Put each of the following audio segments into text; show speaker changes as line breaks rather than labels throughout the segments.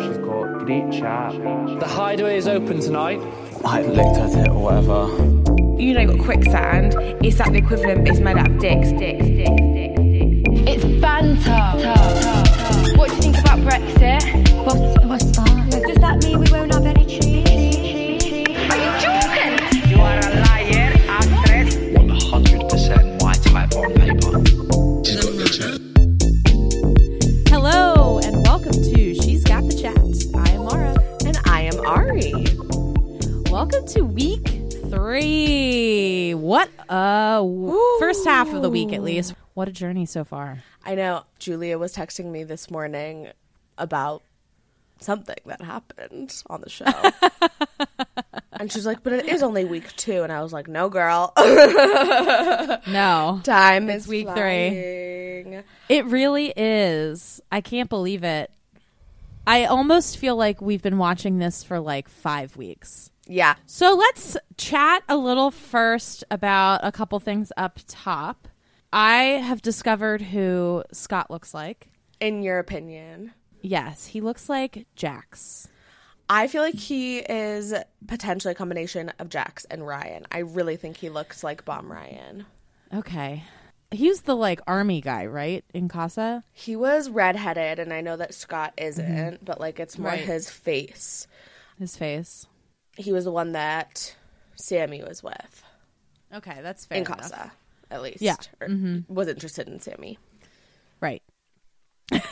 She's got great chat.
The hideaway is open tonight.
I looked at it or whatever.
you know, got quicksand. It's like the equivalent. It's made out of dicks, dicks, dicks, dicks, dicks. It's banter. What do you think about Brexit? What's, what's that? Does that mean
Welcome to week three. What a w- first half of the week, at least. What a journey so far.
I know Julia was texting me this morning about something that happened on the show. and she's like, but it is only week two. And I was like, no, girl.
No,
Time
It's
is
week three. it really is. I can't believe it. I almost feel like we've been watching this for like five weeks.
Yeah.
So let's chat a little first about a couple things up top. I have discovered who Scott looks like.
In your opinion.
Yes, he looks like Jax.
I feel like he is potentially a combination of Jax and Ryan. I really think he looks like Bomb Ryan.
Okay. He's the like army guy, right? In Casa?
He was redheaded, and I know that Scott isn't, mm-hmm. but like it's more
Right.
his face.
His face.
He was the one that Sammy was with
Okay, that's fair.
in
enough.
Casa, at least.
Yeah.
Or mm-hmm. Was interested in Sammy.
Right.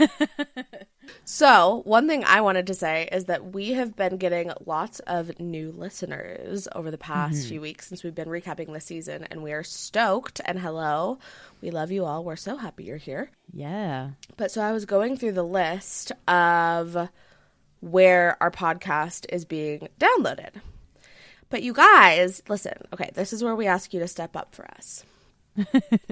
So, one thing I wanted to say is that we have been getting lots of new listeners over the past mm-hmm. few weeks since we've been recapping the season, and we are stoked. And hello, we love you all. We're so happy you're here.
Yeah.
But so I was going through the list of where our podcast is being downloaded. But you guys, listen, okay, this is where we ask you to step up for us.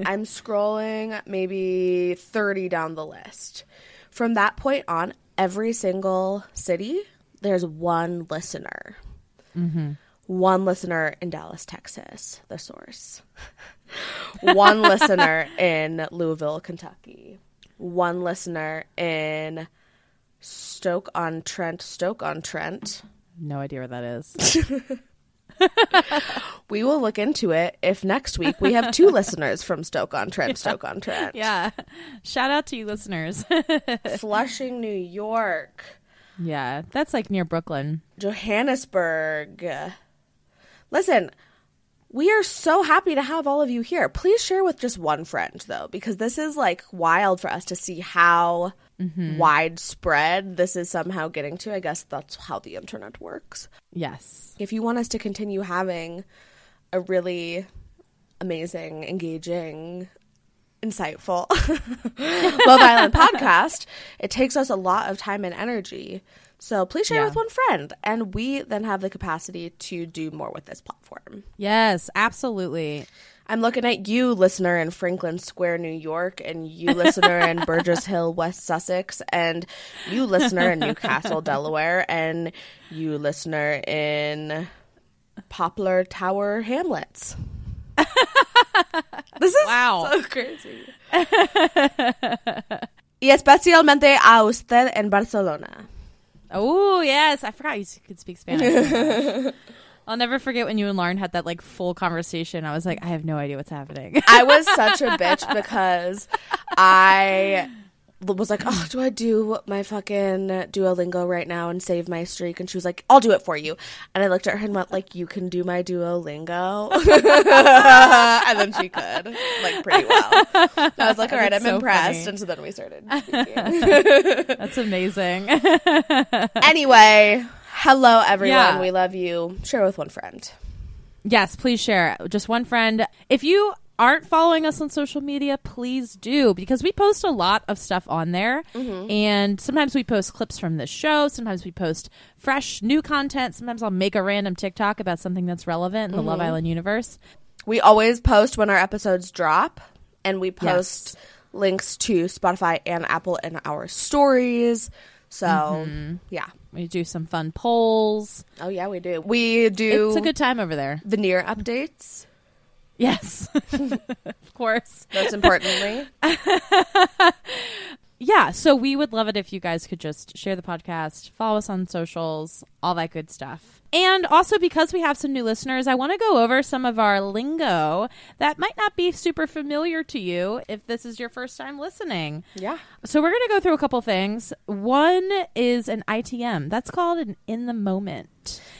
I'm scrolling maybe 30 down the list. From that point on, every single city, there's one listener. Mm-hmm. One listener in Dallas, Texas, the source. one listener in Louisville, Kentucky. One listener in Stoke on Trent, Stoke on Trent.
No idea where that is.
We will look into it if next week we have two listeners from Stoke on Trent, Stoke on Trent.
yeah. Shout out to you listeners.
Flushing, New York,
yeah. That's like near Brooklyn.
Johannesburg. Listen, we are so happy to have all of you here. Please share with just one friend, though, because this is like wild for us to see how mm-hmm. widespread this is somehow getting to. I guess that's how the internet works.
Yes.
If you want us to continue having a really amazing, engaging, insightful Love Island podcast, it takes us a lot of time and energy. So please share
Yeah.
with one friend, and we then have the capacity to do more with this platform.
Yes, absolutely.
I'm looking at you, listener in Franklin Square, New York, and you, listener in Burgess Hill, West Sussex, and you, listener in Newcastle, Delaware, and you, listener in Poplar Tower Hamlets. this is
Wow.
so crazy. y especialmente a usted en Barcelona.
Oh yes, I forgot you could speak Spanish. I'll never forget when you and Lauren had that like full conversation. I was like, I have no idea what's happening.
I was such a bitch because I was like, oh, do I do my fucking Duolingo right now and save my streak? And she was like, I'll do it for you. And I looked at her and went, like, you can do my Duolingo. and then she could, like, pretty well. I was like, all right, I'm
so
impressed.
funny.
And so then we started.
That's amazing.
anyway, hello, everyone.
Yeah.
We love you. Share with one friend.
yes, please share. Just one friend. If you aren't following us on social media, please do because we post a lot of stuff on there. Mm-hmm. And sometimes we post clips from the show. Sometimes we post fresh new content. Sometimes I'll make a random TikTok about something that's relevant in the Love mm-hmm. Island universe.
We always post when our episodes drop, and we post links to Spotify and Apple in our stories. So, mm-hmm. yeah.
We do some fun polls.
Oh, yeah, we do. We do
It's a good time over there.
veneer updates,
Yes. of course.
most importantly.
Yeah, so we would love it if you guys could just share the podcast, follow us on socials, all that good stuff. And also, because we have some new listeners, I want to go over some of our lingo that might not be super familiar to you if this is your first time listening.
yeah.
So, we're going to go through a couple things. One is an ITM, that's called an in the moment.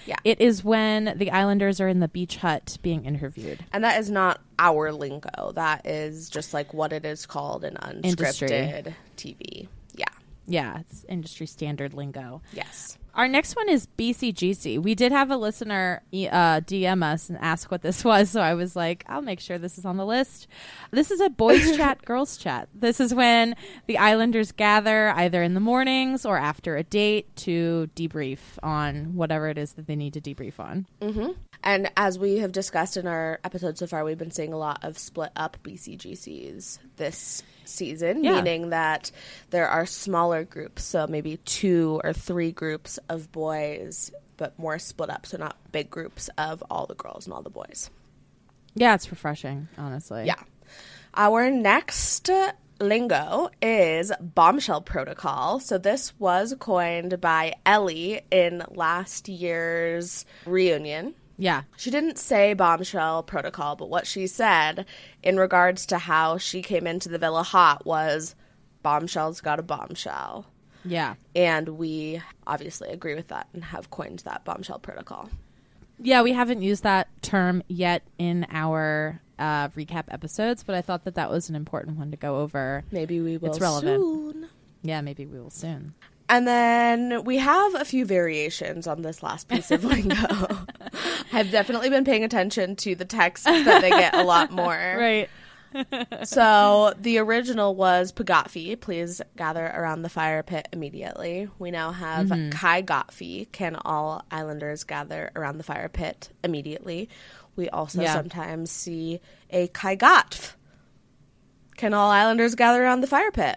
Yeah.
It is when the Islanders are in the beach hut being interviewed.
And that is not our lingo. That is just like what it is called in
Industry.
unscripted TV. Yeah.
Yeah, it's industry standard lingo.
Yes.
Our next one is BCGC. We did have a listener uh, DM us and ask what this was, so I was like, I'll make sure this is on the list. This is a boys' chat, girls' chat. This is when the Islanders gather either in the mornings or after a date to debrief on whatever it is that they need to debrief on.
And as we have discussed in our episodes so far, we've been seeing a lot of split up BCGCs this season,
Yeah.
meaning that there are smaller groups, so maybe two or three groups of boys, but more split up, so not big groups of all the girls and all the boys.
Yeah, it's refreshing, honestly.
Yeah. Our next lingo is bombshell protocol. So this was coined by Ellie in last year's reunion.
Yeah.
She didn't say bombshell protocol, but what she said in regards to how she came into the villa hot was bombshell's got a bombshell.
Yeah.
And we obviously agree with that and have coined that bombshell protocol.
Yeah, we haven't used that term yet in our uh, recap episodes, but I thought that that was an important one to go over.
Maybe we will
It's relevant.
soon.
Yeah, maybe we will soon.
And then we have a few variations on this last piece of lingo. I've definitely been paying attention to the texts that they get a lot more.
Right.
So the original was Pagatfi, please gather around the fire pit immediately. We now have mm-hmm. Kai Gotfi, can all islanders gather around the fire pit immediately. We also
Yeah.
sometimes see a Kai Gotf, can all islanders gather around the fire pit.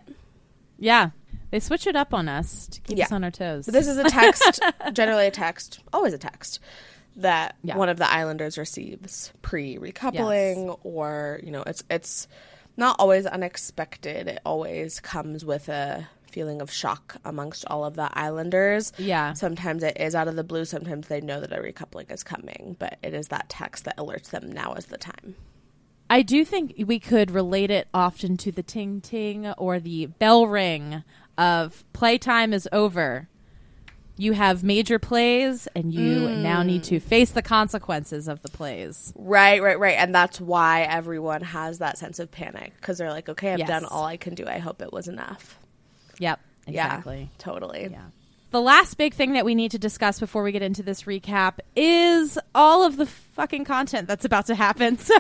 Yeah. They switch it up on us to keep
Yeah.
us on our toes.
But this is a text, generally a text, always a text that
Yeah.
one of the islanders receives pre recoupling, or you know, it's it's not always unexpected. It always comes with a feeling of shock amongst all of the islanders.
Yeah.
Sometimes it is out of the blue. Sometimes they know that a recoupling is coming, but it is that text that alerts them now is the time.
I do think we could relate it often to the ting ting or the bell ring of playtime is over. You have major plays and you now need to mm. face the consequences of the plays.
Right, right, right. And that's why everyone has that sense of panic because they're like, okay, I've
Yes.
done all I can do. I hope it was enough.
Yep,
Yeah,
exactly.
totally.
Yeah. The last big thing that we need to discuss before we get into this recap is all of the fucking content that's about to happen. So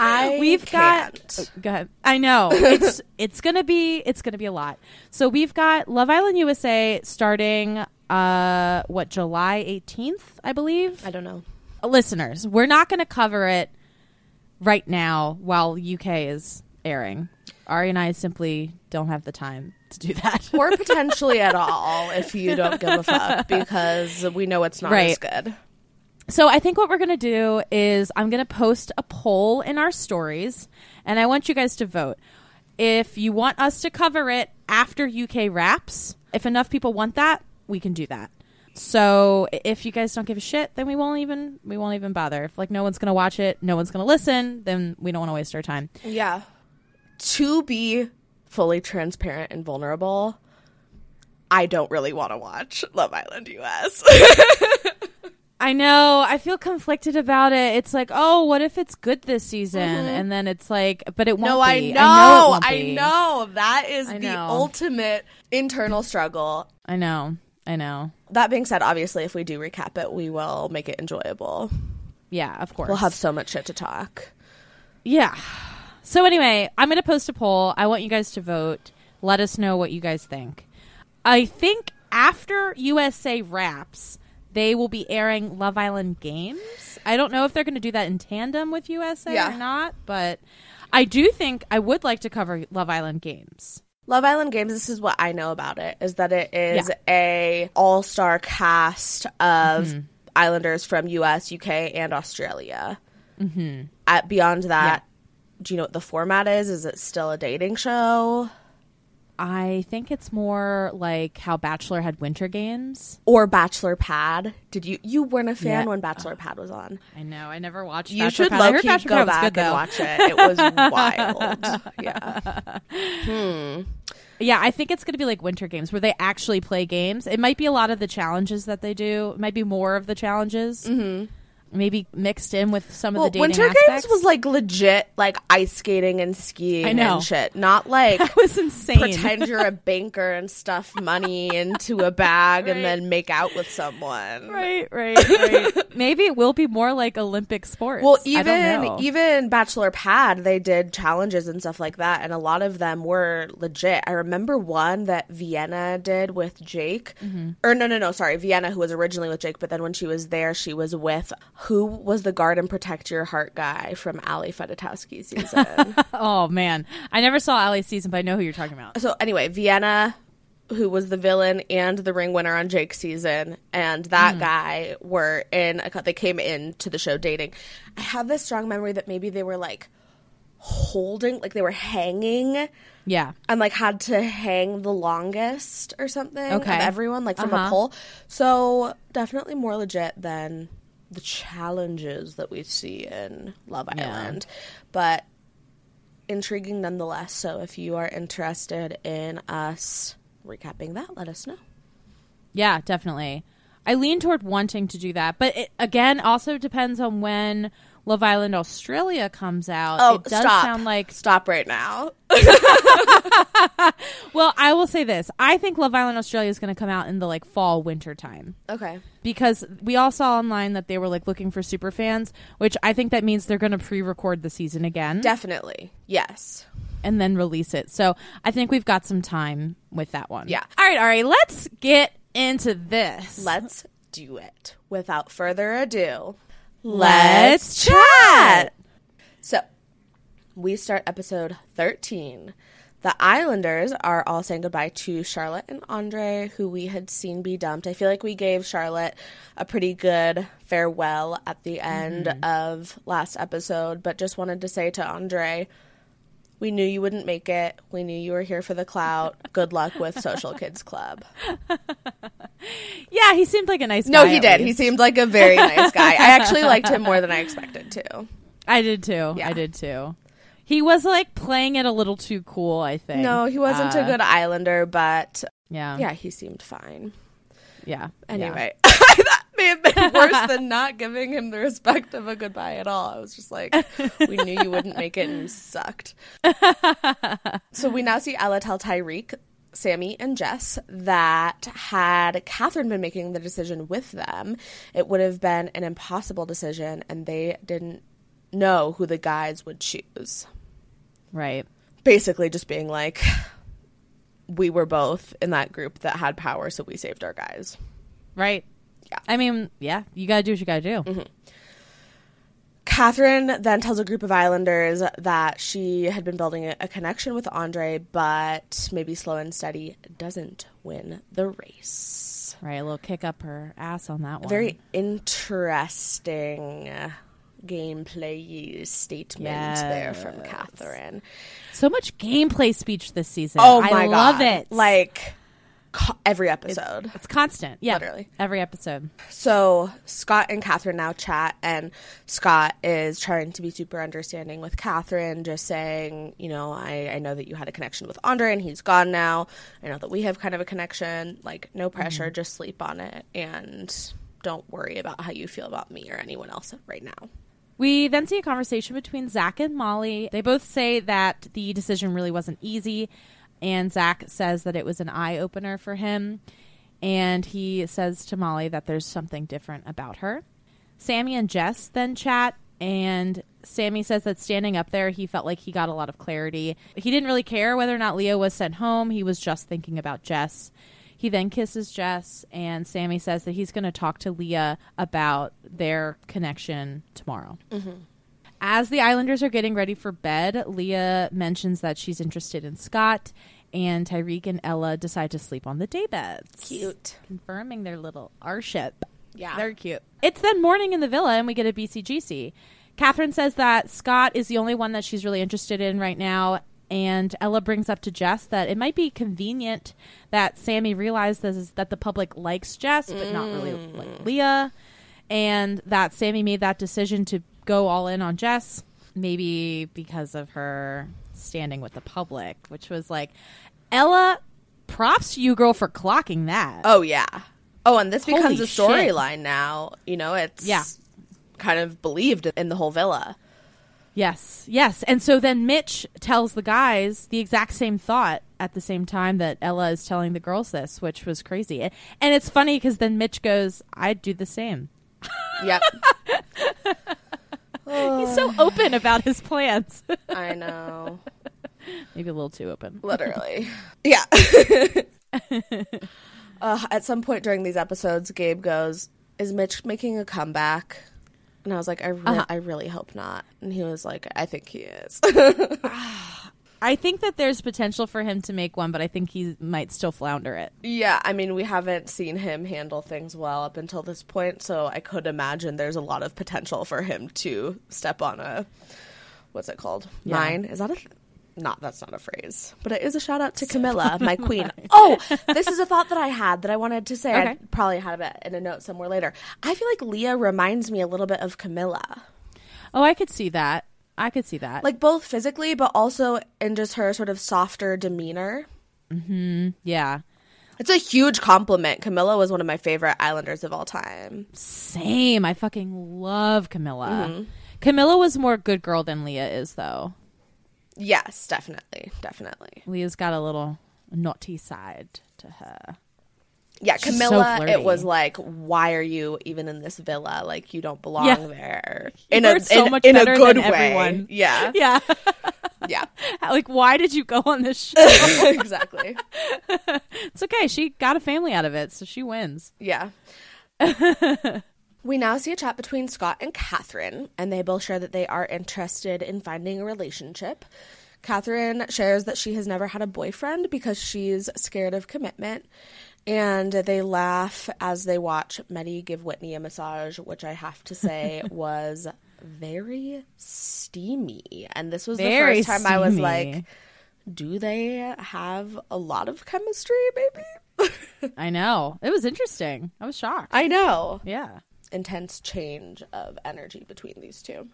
I
we've
can't.
got go ahead. I know. It's it's going to be it's to be a lot. So we've got Love Island USA starting uh what July 18th, I believe.
I don't know.
Listeners, we're not going to cover it right now while UK is airing. Ari and I simply don't have the time to do that.
or potentially at all if you don't give a fuck because we know it's not as good.
So I think what we're going to do is I'm going to post a poll in our stories and I want you guys to vote. If you want us to cover it after UK wraps, if enough people want that, we can do that. So if you guys don't give a shit, then we won't even we won't even bother. If like no one's going to watch it, no one's going to listen, then we don't want to waste our time.
Yeah. To be fully transparent and vulnerable, I don't really want to watch Love Island US.
I know. I feel conflicted about it. It's like, oh, what if it's good this season? Mm-hmm. And then it's like, but it won't
no, I
be.
know.
I know. It won't
I know. That is
I
the ultimate internal struggle.
I know. I know.
That being said, obviously, if we do recap it, we will make it enjoyable.
Yeah, of course.
We'll have so much shit to talk.
Yeah. So anyway, I'm going to post a poll. I want you guys to vote. Let us know what you guys think. I think after USA wraps, they will be airing Love Island games. I don't know if they're going to do that in tandem with USA
Yeah.
or not, but I do think I would like to cover Love Island games.
Love Island Games, this is what I know about it, is that it is
Yeah.
a all-star cast of
Mm-hmm.
Islanders from US, UK, and Australia. Mm-hmm. At beyond that, do you know what the format is? Is it still a dating show?
I think it's more like how Bachelor had winter games.
Or Bachelor Pad? Did you you weren't a fan
Yeah.
when Bachelor Pad was on?
I know. I never watched.
You
Bachelor
should
Pad.
Low key go back
good,
and watch it. It was wild. Yeah.
Yeah, I think it's going to be like winter games where they actually play games. It might be a lot of the challenges that they do. It might be more of the challenges. Mm-hmm. Maybe mixed in with some
Well,
of the dating
Winter
aspects.
Games was like legit, like ice skating and skiing
I know.
and shit. Not like
that was insane.
pretend you're a banker and stuff money into a bag and then make out with someone.
right, right, right. Maybe it will be more like Olympic sports.
Well, even even Bachelor Pad, they did challenges and stuff like that, and a lot of them were legit. I remember one that Vienna did with Jake,
Mm-hmm.
or no, no, no, sorry, Vienna, who was originally with Jake, but then when she was there, she was with who was the guard and protect your heart guy from Ali Fedotowsky season.
oh man, I never saw Ali's season, but I know who you're talking about.
so anyway, Vienna, who was the villain and the ring winner on Jake's season, and that guy were in. A, they came into the show dating. I have this strong memory that maybe they were like holding, like they were hanging,
Yeah,
and like had to hang the longest or something
Okay.
of everyone, like from a
Uh-huh.
pole. So definitely more legit than the challenges that we see in Love
Yeah.
Island, but intriguing nonetheless. So if you are interested in us recapping that, let us know.
yeah, definitely. I lean toward wanting to do that, but it, again, also depends on when Love Island Australia comes out.
Oh,
it does
stop!
sound like
stop right now.
Well, I will say this. I think Love Island Australia is going to come out in the like fall winter time
Okay.
because we all saw online that they were like looking for super fans, which I think that means they're going to pre-record the season again
Definitely. Yes.
and then release it. So, I think we've got some time with that one.
Yeah.
All right, all right, let's get into this.
Let's do it. Without further ado,
Let's chat.
So, we start episode 13. The Islanders are all saying goodbye to Charlotte and Andre, who we had seen be dumped. I feel like we gave Charlotte a pretty good farewell at the end mm-hmm. of last episode, but just wanted to say to Andre, we knew you wouldn't make it. We knew you were here for the clout. Good luck with Social Kids Club.
Yeah, he seemed like a nice
No,
guy.
No,
he
did. He seemed like a very nice guy. I actually liked him more than I expected to.
I did too.
Yeah.
I did too. He was like playing it a little too cool, I think.
No, he wasn't
Uh,
a good Islander, but
Yeah.
yeah, he seemed fine.
Yeah.
Anyway, that may have been worse than not giving him the respect of a goodbye at all. I was just like, we knew you wouldn't make it and you sucked. so we now see Ella tell Tyrique, Sammy, and Jess that had Catherine been making the decision with them, it would have been an impossible decision and they didn't know who the guys would choose.
Right.
Basically, just being like, we were both in that group that had power, so we saved our guys.
Right.
Yeah.
I mean, yeah, you got to do what you got to do. Mm-hmm.
Catherine then tells a group of Islanders that she had been building a, connection with Andre, but maybe slow and steady doesn't win the race.
Right, a little kick up her ass on that one.
Very interesting gameplay statement there from Catherine.
so much gameplay speech this season.
Oh
I
my
love
God.
it.
Like co- every episode.
it's constant. Yeah,
Literally.
every episode.
So Scott and Catherine now chat, and Scott is trying to be super understanding with Catherine, just saying, you know, I, I know that you had a connection with Andre and he's gone now. I know that we have kind of a connection. Like, no mm-hmm. pressure, just sleep on it, and don't worry about how you feel about me or anyone else right now.
We then see a conversation between Zach and Molly. They both say that the decision really wasn't easy, and Zach says that it was an eye opener for him. And he says to Molly that there's something different about her. Sammy and Jess then chat, and Sammy says that standing up there, he felt like he got a lot of clarity. He didn't really care whether or not Leah was sent home, he was just thinking about Jess. He then kisses Jess, and Sammy says that he's going to talk to Leah about their connection tomorrow. Mm-hmm. As the Islanders are getting ready for bed, Leah mentions that she's interested in Scott, and Tyrique and Ella decide to sleep on the day beds.
Cute.
Confirming their little R ship.
Yeah.
They're cute. It's then morning in the villa, and we get a BCGC. Catherine says that Scott is the only one that she's really interested in right now. And Ella brings up to Jess that it might be convenient that Sammy realizes that the public likes Jess, but not really like mm. Leah. And that Sammy made that decision to go all in on Jess, maybe because of her standing with the public, which was like, Ella, props to you, girl, for clocking that.
Oh, yeah. Oh, and this becomes
Holy
a storyline now. You know, it's
Yeah.
kind of believed in the whole villa.
Yes, yes. And so then Mitch tells the guys the exact same thought at the same time that Ella is telling the girls this, which was crazy. And it's funny because then Mitch goes, I'd do the same.
Yep.
He's so open about his plans.
I know.
Maybe a little too open.
Literally. Yeah. uh, at some point during these episodes, Gabe goes, Is Mitch making a comeback? And I was like, I, re-
Uh-huh.
I really hope not. And he was like, I think he is.
I think that there's potential for him to make one, but I think he might still flounder it.
yeah, I mean, we haven't seen him handle things well up until this point, so I could imagine there's a lot of potential for him to step on a, what's it called?
Yeah.
Mine? Is that a. Not that's not a phrase, but it is a shout out to Camilla, my queen. Oh, this is a thought that I had that I wanted to say.
Okay.
I probably have it in a note somewhere later. I feel like Leah reminds me a little bit of Camilla,
Oh, I could see that. I could see that.
like both physically, but also in just her sort of softer demeanor.
yeah.
It's a huge compliment. Camilla was one of my favorite Islanders of all time.
Same. I fucking love Camilla.
Mm-hmm.
Camilla was more good girl than Leah is, though.
Yes, definitely, definitely.
Leah's got a little naughty side to her.
Yeah,
She's
Camilla.
flirty.
it was like, why are you even in this villa? Like, you don't belong
Yeah.
there. In a
so
in,
much
in a
better
good
than
way.
everyone.
Yeah,
Yeah.
yeah,
like, why did you go on this show?
exactly.
it's okay. She got a family out of it, so she wins.
Yeah. we now see a chat between Scott and Catherine, and they both share that they are interested in finding a relationship. Catherine shares that she has never had a boyfriend because she's scared of commitment. And they laugh as they watch Mehdi give Whitney a massage, which I have to say was very steamy. And this was
Very
the first time I was like, do they have a lot of chemistry, maybe?
I know. It was interesting. I was shocked.
I know.
yeah.
Intense change of energy between these two.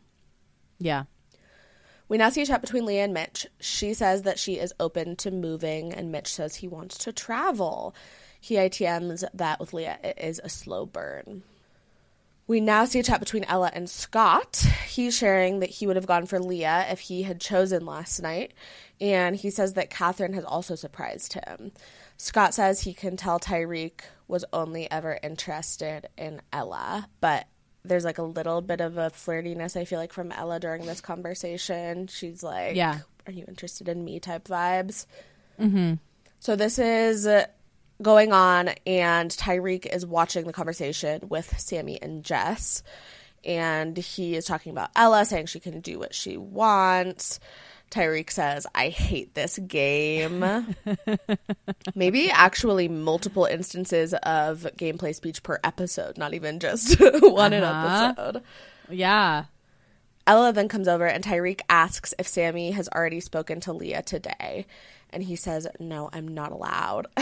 Yeah.
We now see a chat between Leah and Mitch. She says that she is open to moving, and Mitch says he wants to travel. He ITMs that with Leah it is a slow burn. We now see a chat between Ella and Scott. He's sharing that he would have gone for Leah if he had chosen last night, and he says that Catherine has also surprised him. Scott says he can tell Tyrique was only ever interested in Ella, but there's like a little bit of a flirtiness I feel like from Ella during this conversation. She's like,
Yeah.
"Are you interested in me?" type vibes. Mm-hmm. So this is going on, and Tyrique is watching the conversation with Sammy and Jess. and he is talking about Ella, saying she can do what she wants. Tyrique says, I hate this game. Maybe actually multiple instances of gameplay speech per episode, not even just one
Uh-huh.
episode.
Yeah.
Ella then comes over and Tyrique asks if Sammy has already spoken to Leah today. And he says, No, I'm not allowed.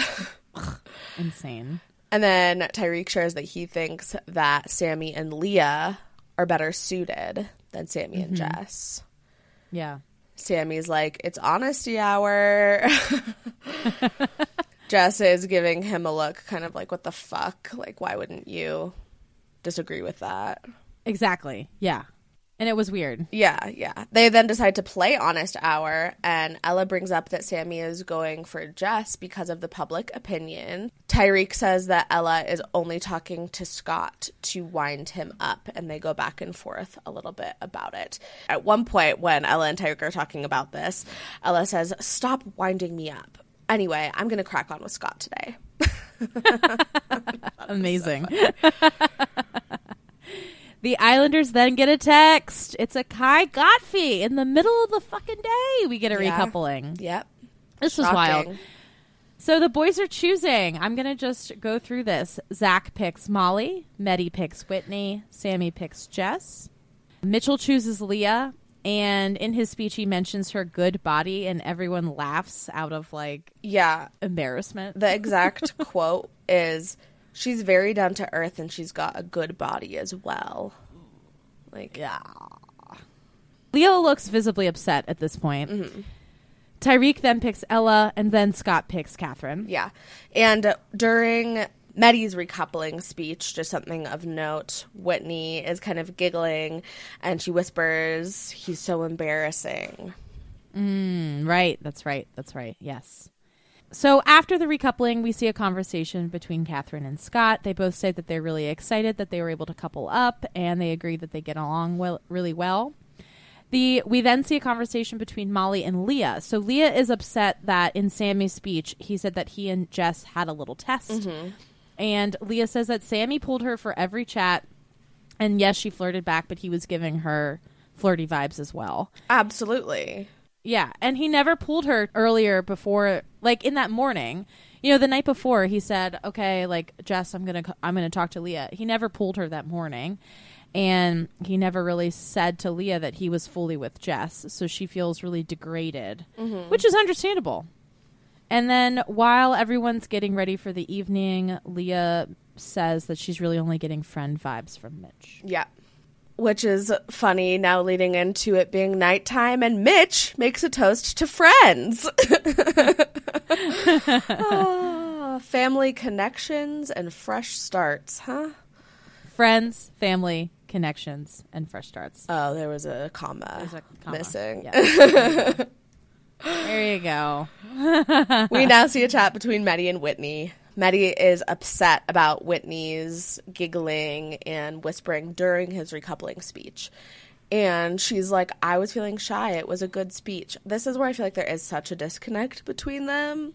Insane.
and then Tyrique shares that he thinks that Sammy and Leah are better suited than Sammy and mm-hmm. Jess.
Yeah.
Sammy's like, It's honesty hour. Jess is giving him a look, kind of like, What the fuck? Like, why wouldn't you disagree with that?
Exactly. Yeah. And it was weird.
Yeah, yeah. They then decide to play Honest Hour, and Ella brings up that Sammy is going for Jess because of the public opinion. Tyrique says that Ella is only talking to Scott to wind him up, and they go back and forth a little bit about it. At one point, when Ella and Tyrique are talking about this, Ella says, Stop winding me up. Anyway, I'm going to crack on with Scott today.
Amazing. the Islanders then get a text. It's a Kai Gottfee in the middle of the fucking day. We get a
Yeah.
recoupling.
Yep.
This was wild. So the boys are choosing. I'm going to just go through this. Zach picks Molly. Mehdi picks Whitney. Sammy picks Jess. Mitchell chooses Leah. And in his speech, he mentions her good body, and everyone laughs out of like
Yeah.
embarrassment.
The exact quote is she's very down to earth and she's got a good body as well. Like
Yeah. Leah looks visibly upset at this point. Tyrique then picks Ella, and then Scott picks Catherine.
yeah. And during Mehdi's recoupling speech, just something of note, Whitney is kind of giggling and she whispers, He's so embarrassing.
Mm, right, that's right, that's right, yes. So after the recoupling, we see a conversation between Catherine and Scott. They both say that they're really excited that they were able to couple up, and they agree that they get along well, really well. The we then see a conversation between Molly and Leah. So Leah is upset that in Sammy's speech he said that he and Jess had a little test, mm-hmm. and Leah says that Sammy pulled her for every chat, and yes, she flirted back, but he was giving her flirty vibes as well.
Absolutely.
Yeah, and he never pulled her earlier before, like in that morning. You know, the night before he said, "Okay, like Jess, I'm gonna I'm gonna talk to Leah." He never pulled her that morning, and he never really said to Leah that he was fully with Jess. So she feels really degraded, mm-hmm. which is understandable. And then while everyone's getting ready for the evening, Leah says that she's really only getting friend vibes from Mitch.
Yeah. Which is funny now leading into it being nighttime and Mitch makes a toast to friends. Ah, family connections and fresh starts, huh?
Friends, family, connections, and fresh starts.
Oh, there was a comma,
a comma.
missing.
Yeah. there you go.
we now see a chat between Mehdi and Whitney. Mehdi is upset about Whitney's giggling and whispering during his recoupling speech. And she's like, I was feeling shy. It was a good speech. This is where I feel like there is such a disconnect between them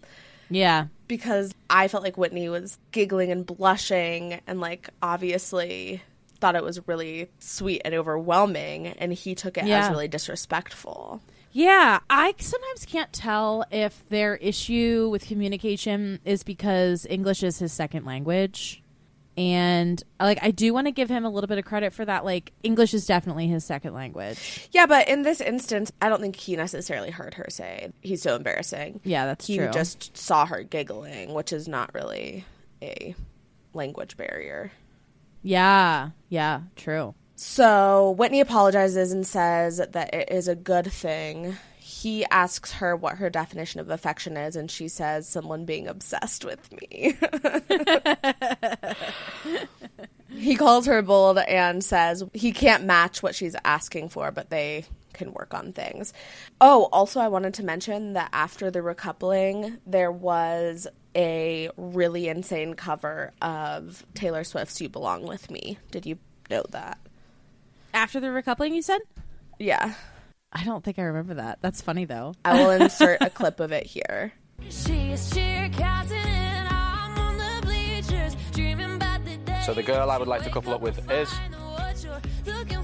Yeah.
because I felt like Whitney was giggling and blushing and, like, obviously thought it was really sweet and overwhelming. And he took it
Yeah.
as really disrespectful.
Yeah, I sometimes can't tell if their issue with communication is because English is his second language. And like I do want to give him a little bit of credit for that. Like English is definitely his second language.
Yeah, but in this instance, I don't think he necessarily heard her say he's so embarrassing.
Yeah, that's
he
true.
He just saw her giggling, which is not really a language barrier.
Yeah, yeah, true.
So Whitney apologizes and says that it is a good thing. He asks her what her definition of affection is, and she says, someone being obsessed with me. he calls her bold and says he can't match what she's asking for, but they can work on things. Oh, also, I wanted to mention that after the recoupling, there was a really insane cover of Taylor Swift's You Belong With Me. Did you know that?
After the recoupling, you said?
Yeah.
I don't think I remember that. That's funny though.
I will insert a clip of it here.
So the girl I would like to couple up with is
looking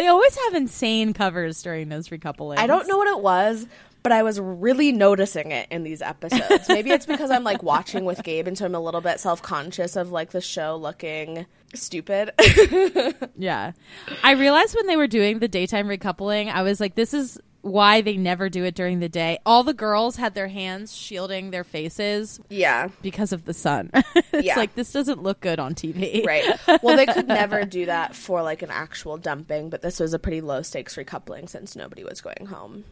They always have insane covers during those recoupling.
I don't know what it was, but I was really noticing it in these episodes. Maybe it's because I'm like watching with Gabe, and so I'm a little bit self conscious of like the show looking stupid.
Yeah. I realized when they were doing the daytime recoupling, I was like, this is why they never do it during the day. All the girls had their hands shielding their faces
yeah.
because of the sun. it's
Yeah.
like, this doesn't look good on TV.
Right. Well, they could never do that for like an actual dumping, but this was a pretty low stakes recoupling since nobody was going home.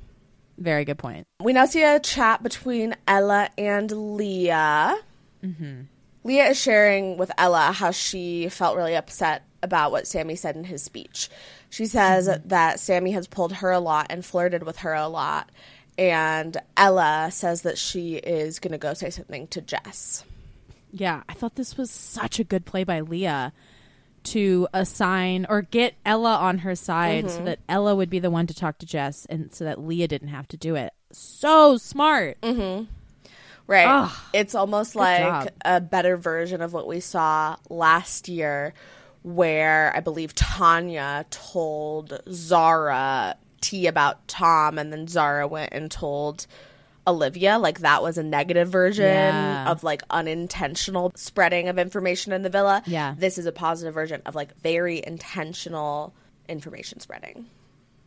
Very good point.
We now see a chat between Ella and Leah. Mm-hmm. Leah is sharing with Ella how she felt really upset about what Sammy said in his speech. She says that Sammy has pulled her a lot and flirted with her a lot. And Ella says that she is going to go say something to Jess.
Yeah, I thought this was such a good play by Leah to assign or get Ella on her side
Mm-hmm.
so that Ella would be the one to talk to Jess and so that Leah didn't have to do it. So smart.
Right.
Ugh.
it's almost like
job.
a better version of what we saw last year, where I believe Tanya told Zara tea about Tom, and then Zara went and told Olivia. Like that was a negative version
Yeah.
of like unintentional spreading of information in the villa.
Yeah.
This is a positive version of like very intentional information spreading.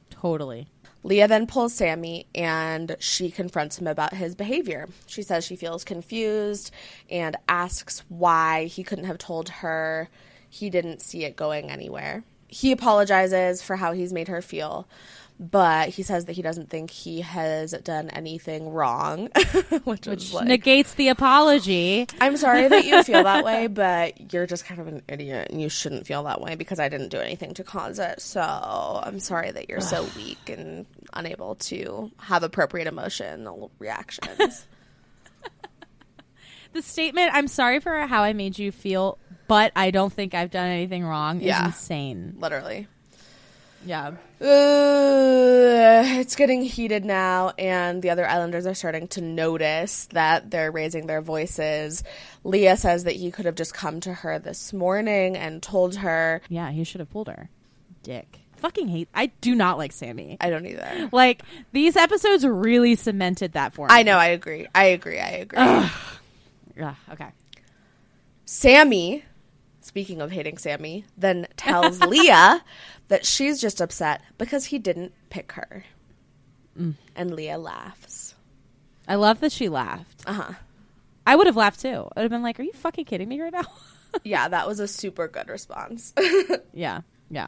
Totally.
Leah then pulls Sammy and she confronts him about his behavior. She says she feels confused and asks why he couldn't have told her he didn't see it going anywhere. He apologizes for how he's made her feel, but he says that he doesn't think he has done anything wrong, which, is like,
Negates the apology.
I'm sorry that you feel that way, but you're just kind of an idiot and you shouldn't feel that way because I didn't do anything to cause it. So I'm sorry that you're so weak and unable to have appropriate emotional reactions.
The statement, I'm sorry for how I made you feel, but I don't think I've done anything wrong,
Yeah.
is insane.
Literally.
Yeah.
Uh, it's getting heated now, and the other islanders are starting to notice that they're raising their voices. Leah says that he could have just come to her this morning and told her.
Yeah, he should have pulled her. Dick. Fucking hate. I do not like Sammy.
I don't either.
Like, these episodes really cemented that for me.
I know, I agree. I agree, I agree.
Yeah, okay.
Sammy, speaking of hating Sammy, then tells Leah that she's just upset because he didn't pick her. And Leah laughs.
I love that she laughed.
Uh huh.
I would have laughed too. I would have been like, "Are you fucking kidding me right now?"
Yeah, that was a super good response.
yeah, yeah.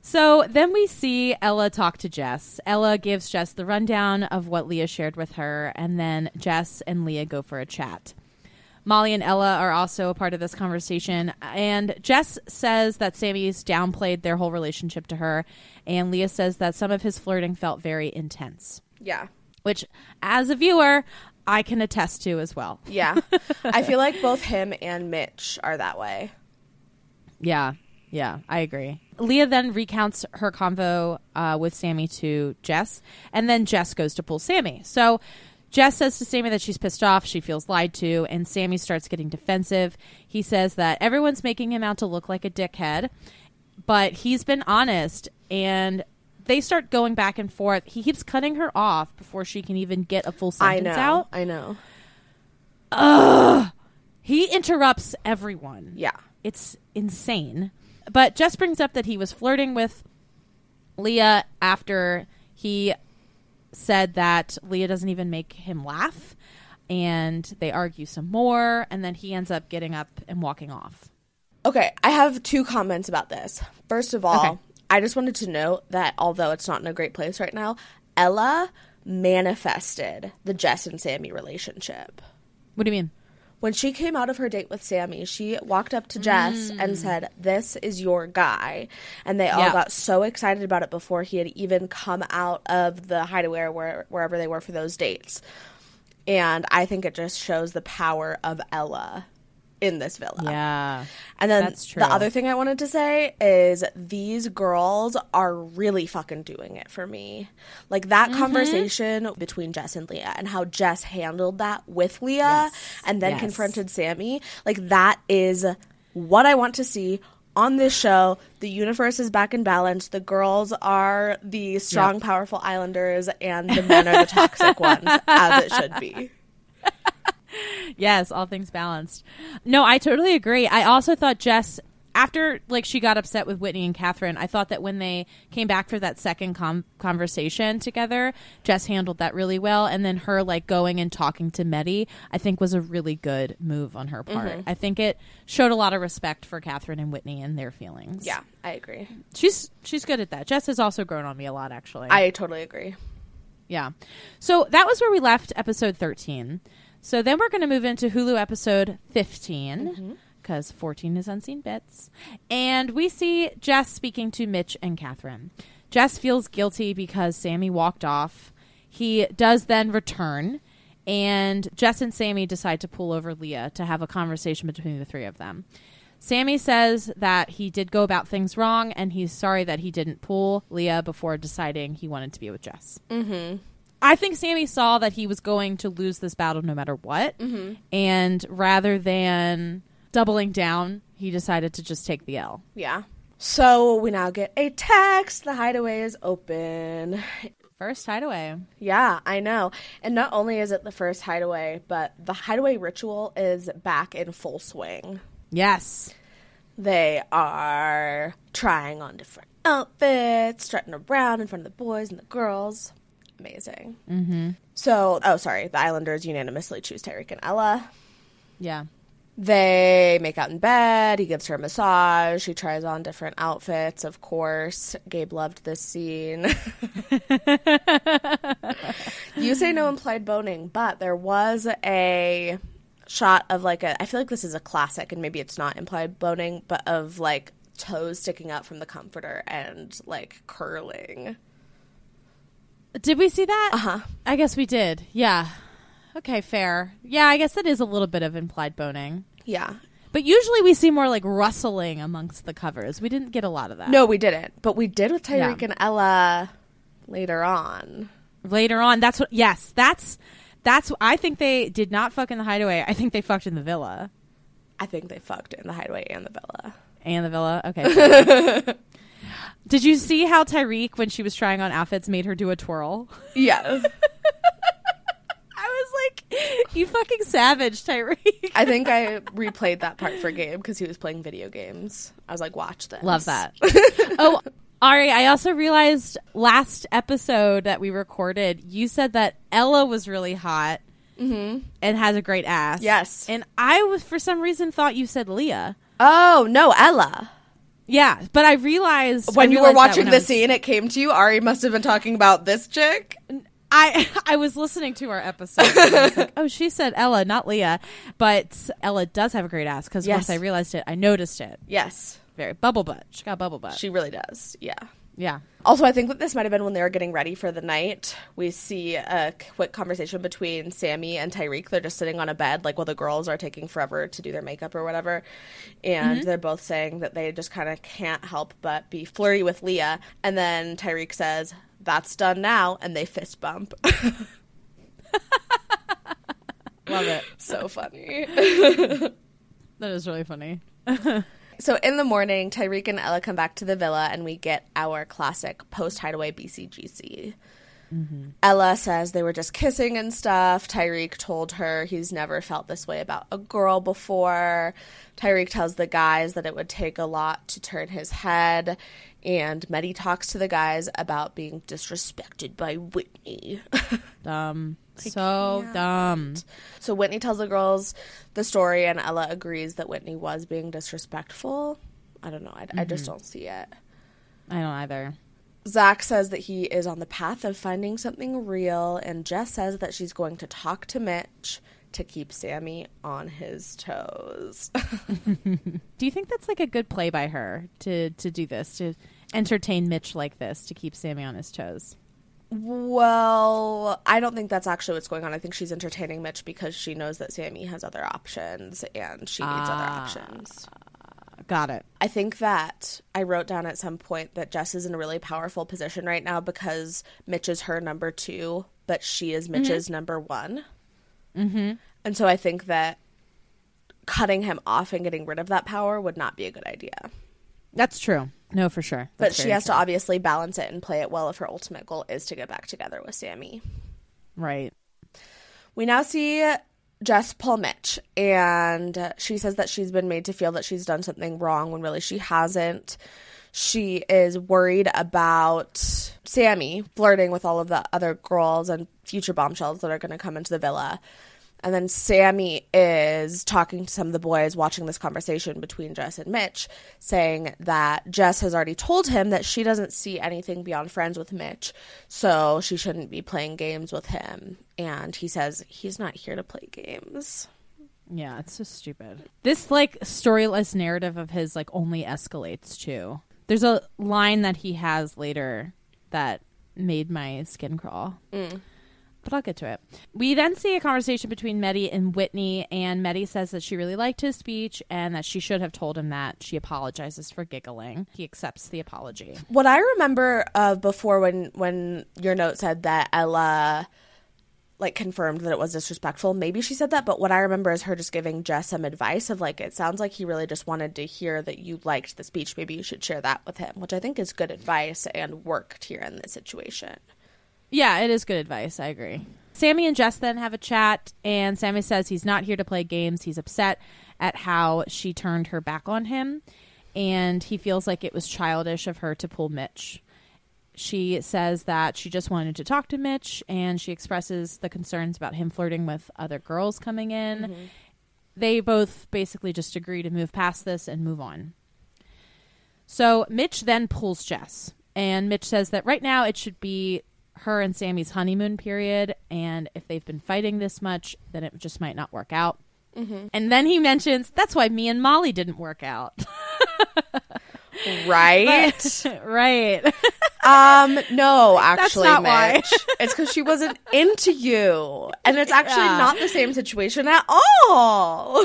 So then we see Ella talk to Jess. Ella gives Jess the rundown of what Leah shared with her, and then Jess and Leah go for a chat. Molly and Ella are also a part of this conversation, and Jess says that Sammy's downplayed their whole relationship to her, and Leah says that some of his flirting felt very intense,
yeah.
which, as a viewer, I can attest to as well.
Yeah. I feel like both him and Mitch are that way.
Yeah, yeah, I agree. Leah then recounts her convo uh, with Sammy to Jess, and then Jess goes to pull Sammy. So Jess says to Sammy that she's pissed off, she feels lied to, and Sammy starts getting defensive. He says that everyone's making him out to look like a dickhead, but he's been honest, and they start going back and forth. He keeps cutting her off before she can even get a full
I
sentence
know.
out.
I know. Ugh.
He interrupts everyone.
Yeah.
It's insane. But Jess brings up that he was flirting with Leah after he said that Leah doesn't even make him laugh. And they argue some more. And then he ends up getting up and walking off.
Okay, I have two comments about this. First of all,
Okay.
I just wanted to note that although it's not in a great place right now, Ella manifested the Jess and Sammy relationship.
What do you mean?
When she came out of her date with Sammy, she walked up to Jess and said, This is your guy. And they all
Mm. Yeah.
got so excited about it before he had even come out of the hideaway or where, wherever they were for those dates. And I think it just shows the power of Ella in this villa.
Yeah.
And then
That's true.
the other thing I wanted to say is these girls are really fucking doing it for me. Like that
Mm-hmm.
conversation between Jess and Leah and how Jess handled that with Leah and then
Yes.
confronted Sammy. Like that is what I want to see on this show. The universe is back in balance. The girls are the strong, powerful islanders and the men are the toxic ones, as it should be.
Yes, all things balanced. No, I totally agree. I also thought Jess after like she got upset with Whitney and Catherine, I thought that when they came back for that second com- conversation together, Jess handled that really well, and then her like going and talking to Mehdi, I think was a really good move on her part. Mm-hmm. I think it showed a lot of respect for Catherine and Whitney and their feelings.
Yeah, I agree.
she's she's good at that. Jess has also grown on me a lot, actually.
I totally agree.
Yeah. So that was where we left episode 13. So then we're going to move into Hulu episode 15 mm-hmm. because 14 is Unseen Bits. And we see Jess speaking to Mitch and Catherine. Jess feels guilty because Sammy walked off. He does then return, and Jess and Sammy decide to pull over Leah to have a conversation between the three of them. Sammy says that he did go about things wrong and he's sorry that he didn't pull Leah before deciding he wanted to be with Jess. Mm-hmm. I think Sammy saw that he was going to lose this battle no matter what. Mm-hmm. And rather than doubling down, he decided to just take the L.
Yeah. So we now get a text. The hideaway is open.
First hideaway.
Yeah, I know. And not only is it the first hideaway, but the hideaway ritual is back in full swing.
Yes.
They are trying on different outfits, strutting around in front of the boys and the girls. Amazing. Mm-hmm. So, oh, sorry. The Islanders unanimously choose Tyrique and Ella.
Yeah.
They make out in bed. He gives her a massage. She tries on different outfits, of course. Gabe loved this scene. you say no implied boning, but there was a shot of like a. I feel like this is a classic, and maybe it's not implied boning, but of like toes sticking out from the comforter and like curling.
Did we see that?
Uh huh.
I guess we did. Yeah. Okay, fair. Yeah, I guess that is a little bit of implied boning.
Yeah.
But usually we see more like rustling amongst the covers. We didn't get a lot of that.
No, we didn't, but we did with Tyrique
Yeah.
and Ella later on.
Later on, that's what. Yes, that's that's. I think they did not fuck in the hideaway. I think they fucked in the villa
I think they fucked in the hideaway and the villa.
and the villa. Okay. did you see how Tyrique, when she was trying on outfits, made her do a twirl?
Yeah.
I was like, "You fucking savage, Tyrique."
I think I replayed that part for Gabe because he was playing video games. I was like, watch this.
Love that. oh, Ari, I also realized last episode that we recorded, you said that Ella was really hot mm-hmm. and has a great ass.
Yes.
And I was, for some reason, thought you said Leah.
Oh, no, Ella.
Yeah, but I realized
When
I
you were
realized
watching the
was-
scene, it came to you. Ari must have been talking about this chick.
I I was listening to our episode. and I was like, oh, she said Ella, not Leah, but Ella does have a great ass because once I realized it, I noticed it.
Yes,
Very bubble butt. She got bubble butt.
she really does. Yeah.
Yeah.
Also, I think that this might have been when they were getting ready for the night. We see a quick conversation between Sammy and Tyrique. They're just sitting on a bed, like while the girls are taking forever to do their makeup or whatever. And mm-hmm. they're both saying that they just kind of can't help but be flirty with Leah. And then Tyrique says, That's done now. And they fist bump.
Love it.
so funny.
That is really funny.
So in the morning, Tyrique and Ella come back to the villa, and we get our classic post hideaway BCGC. Mm-hmm. Ella says they were just kissing and stuff. Tyrique told her he's never felt this way about a girl before. Tyrique tells the guys that it would take a lot to turn his head. And Mehdi talks to the guys about being disrespected by Whitney.
Um, Dumb. So dumb.
so Whitney tells the girls the story, and Ella agrees that Whitney was being disrespectful. I don't know. I, I just mm-hmm. don't see it.
I don't either.
Zach says that he is on the path of finding something real, and Jess says that she's going to talk to Mitch, to keep Sammy on his toes.
Do you think that's like a good play by her to to do this to entertain Mitch like this to keep Sammy on his toes?
Well, I don't think that's actually what's going on. I think she's entertaining Mitch because she knows that Sammy has other options and she needs other options.
Got it.
I think that I wrote down at some point that Jess is in a really powerful position right now because Mitch is her number two, but she is Mitch's number one. Mm-hmm. And so I think that cutting him off and getting rid of that power would not be a good idea.
That's true. No, for sure.
But she has to obviously balance it and play it well if her ultimate goal is to get back together with Sammy.
right.
We now see Jess pull Mitch, and she says that she's been made to feel that she's done something wrong when really she hasn't. She is worried about Sammy flirting with all of the other girls and future bombshells that are going to come into the villa. And then Sammy is talking to some of the boys watching this conversation between Jess and Mitch, saying that Jess has already told him that she doesn't see anything beyond friends with Mitch, so she shouldn't be playing games with him. And he says he's not here to play games.
Yeah, it's so stupid. This like storyless narrative of his like only escalates too. There's a line that he has later that made my skin crawl. Mm. But I'll get to it. We then see a conversation between Mehdi and Whitney, and Mehdi says that she really liked his speech and that she should have told him that. She apologizes for giggling. He accepts the apology.
What I remember of before when when your note said that Ella like confirmed that it was disrespectful, maybe she said that, but what I remember is her just giving Jess some advice of like it sounds like he really just wanted to hear that you liked the speech. Maybe you should share that with him, which I think is good advice and worked here in this situation.
Yeah, it is good advice. I agree. Sammy and Jess then have a chat, and Sammy says he's not here to play games. He's upset at how she turned her back on him, and he feels like it was childish of her to pull Mitch. She says that she just wanted to talk to Mitch, and she expresses the concerns about him flirting with other girls coming in. Mm-hmm. They both basically just agree to move past this and move on. So Mitch then pulls Jess, and Mitch says that right now it should be her and Sammy's honeymoon period, and if they've been fighting this much, then it just might not work out. And then he mentions that's why me and Molly didn't work out.
Right?
right.
um, no, actually,
not why.
Mitch. it's because she wasn't into you. And it's actually
Yeah.
not the same situation at all.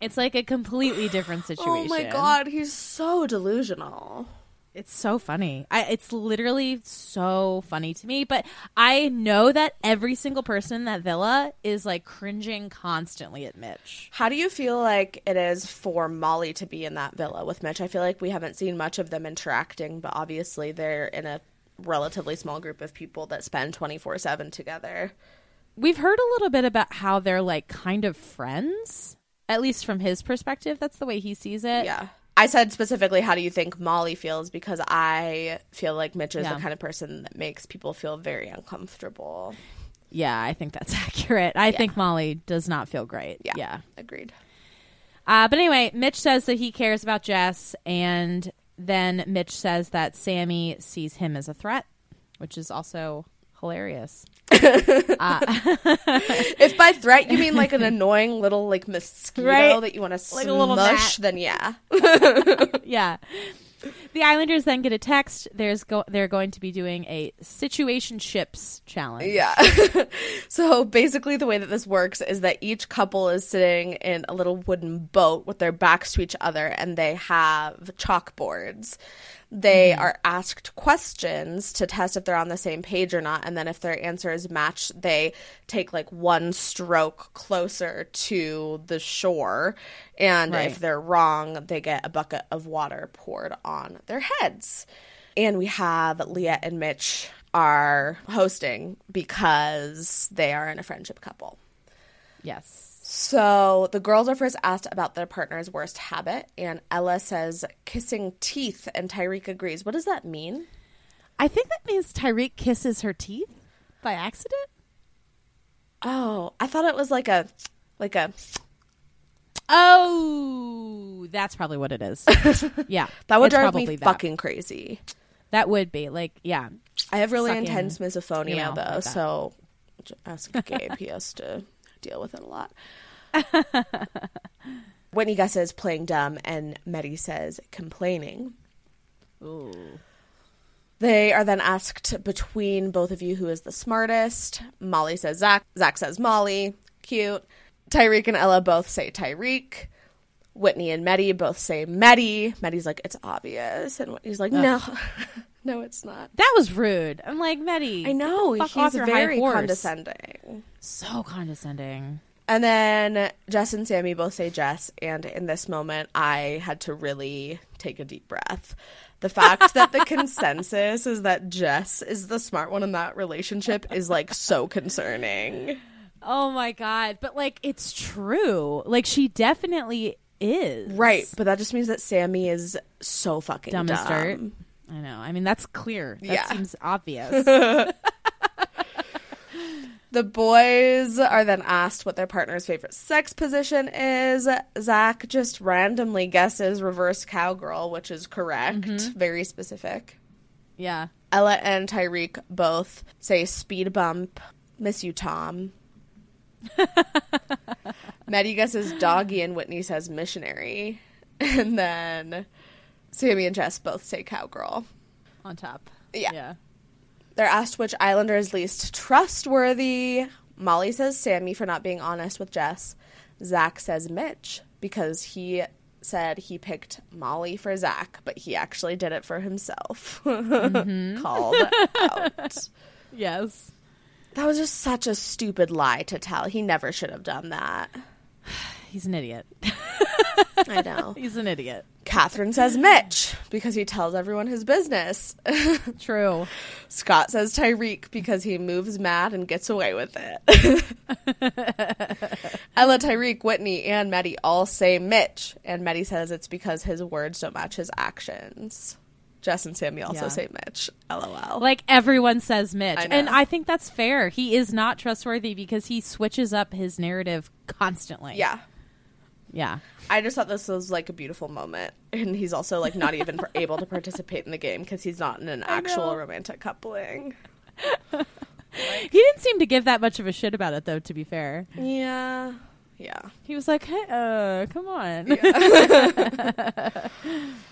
it's like a completely different situation.
oh my god, he's so delusional.
It's so funny. I, it's literally so funny to me. But I know that every single person in that villa is like cringing constantly at Mitch.
How do you feel like it is for Molly to be in that villa with Mitch? I feel like we haven't seen much of them interacting, but obviously they're in a relatively small group of people that spend 24 7 together.
We've heard a little bit about how they're like kind of friends, at least from his perspective. That's the way he sees it.
Yeah. I said specifically, how do you think Molly feels? Because I feel like Mitch is
Yeah.
the kind of person that makes people feel very uncomfortable.
Yeah, I think that's accurate. I think Molly does not feel great.
Yeah.
Yeah.
Agreed.
Uh, but anyway, Mitch says that he cares about Jess, and then Mitch says that Sammy sees him as a threat, which is also hilarious.
Uh, if by threat you mean like an annoying little like mosquito
Right.
that you want to
Like
smush,
a little gnat.
then yeah.
yeah. The Islanders then get a text. There's go- they're going to be doing a situation ships challenge.
Yeah. so basically, the way that this works is that each couple is sitting in a little wooden boat with their backs to each other, and they have chalkboards. They mm-hmm. are asked questions to test if they're on the same page or not, and then if their answers match, they take like one stroke closer to the shore. And
Right.
if they're wrong, they get a bucket of water poured on their heads. And we have Leah and Mitch are hosting because they are in a friendship couple.
Yes.
So the girls are first asked about their partner's worst habit, and Ella says kissing teeth, and Tyrique agrees. What does that mean?
I think that means Tyrique kisses her teeth by accident.
Oh, I thought it was like a, like a.
Oh, that's probably what it is. yeah,
That would drive me
that.
fucking crazy.
That would be like, yeah,
I have really intense misophonia though,
like
so ask Gabe. he has to deal with it a lot. Whitney guesses playing dumb, and Mehdi says complaining. Ooh. They are then asked between both of you who is the smartest. Molly says Zach. Zach says Molly. Cute. Tyrique and Ella both say Tyrique. Whitney and Mehdi both say Mehdi. Mehdi's like, it's obvious. And Whitney's like, no. no, it's not.
That was rude. I'm like, Mehdi.
I know.
fuck
he's
off your
very
high horse.
condescending.
So condescending.
And then Jess and Sammy both say Jess. And in this moment, I had to really take a deep breath. The fact that the consensus is that Jess is the smart one in that relationship is like so concerning.
Oh my god! But like, it's true. Like, she definitely is
Right. But that just means that Sammy is so fucking
Dumb
dumb.
as dirt. I know. I mean, that's clear. That
Yeah.
seems obvious.
The boys are then asked what their partner's favorite sex position is. Zach just randomly guesses reverse cowgirl, which is correct.
Mm-hmm.
Very specific.
yeah.
Ella and Tyrique both say speed bump. Miss you, Tom. Mehdi guesses doggy, and Whitney says missionary. And then Sammy and Jess both say cowgirl.
On top.
Yeah.
Yeah.
They're asked which Islander is least trustworthy. Molly says Sammy for not being honest with Jess. Zach says Mitch because he said he picked Molly for Zach, but he actually did it for himself. Called out.
Yes.
That was just such a stupid lie to tell. He never should have done that.
He's an idiot.
I know.
He's an idiot.
Catherine says Mitch because he tells everyone his business.
True.
Scott says Tyrique because he moves mad and gets away with it. Ella, Tyrique, Whitney, and Mehdi all say Mitch, and Mehdi says it's because his words don't match his actions. Jess and Sammy also
Yeah.
say Mitch. LOL.
Like everyone says Mitch.
I.
And I think that's fair. He is not trustworthy because he switches up his narrative constantly.
yeah.
Yeah.
I just thought this was like a beautiful moment, and he's also like not even able to participate in the game because he's not in an actual romantic coupling.
He didn't seem to give that much of a shit about it though, to be fair.
Yeah, yeah.
He was like, hey, uh, come on.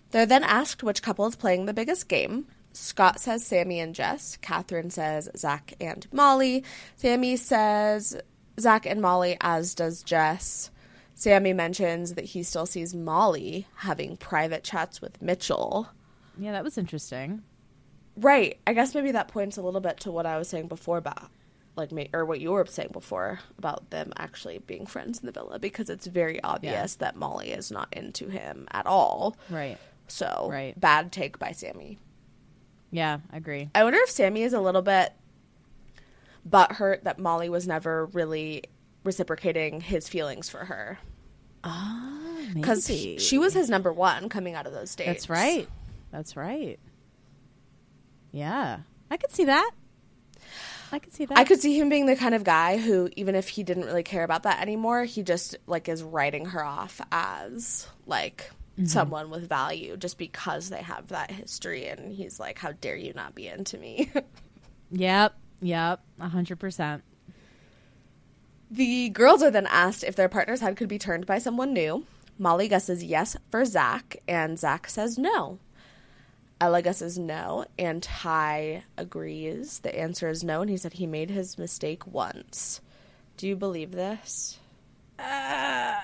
They're then asked which couple is playing the biggest game. Scott says Sammy and Jess. Catherine says Zach and Molly. Sammy says Zach and Molly, as does Jess. Sammy mentions that he still sees Molly having private chats with Mitchell.
yeah, that was interesting.
Right. I guess maybe that points a little bit to what I was saying before about, like, me, or what you were saying before about them actually being friends in the villa because it's very obvious that Molly is not into him at all.
Right.
So,
Right.
bad take by Sammy.
Yeah, I agree.
I wonder if Sammy is a little bit butthurt that Molly was never really reciprocating his feelings for her. Because
Maybe.
she was his number one coming out of those dates.
That's right. That's right. Yeah. I could see that. I could see that.
I could see him being the kind of guy who, even if he didn't really care about that anymore, he just like is writing her off as like
Mm-hmm.
someone with value just because they have that history. And he's like, "How dare you not be into me?"
Yep. Yep. A hundred percent.
The girls are then asked if their partner's head could be turned by someone new. Molly guesses yes for Zach, and Zach says no. Ella guesses no, and Ty agrees. The answer is no, and he said he made his mistake once. Do you believe this?
Uh,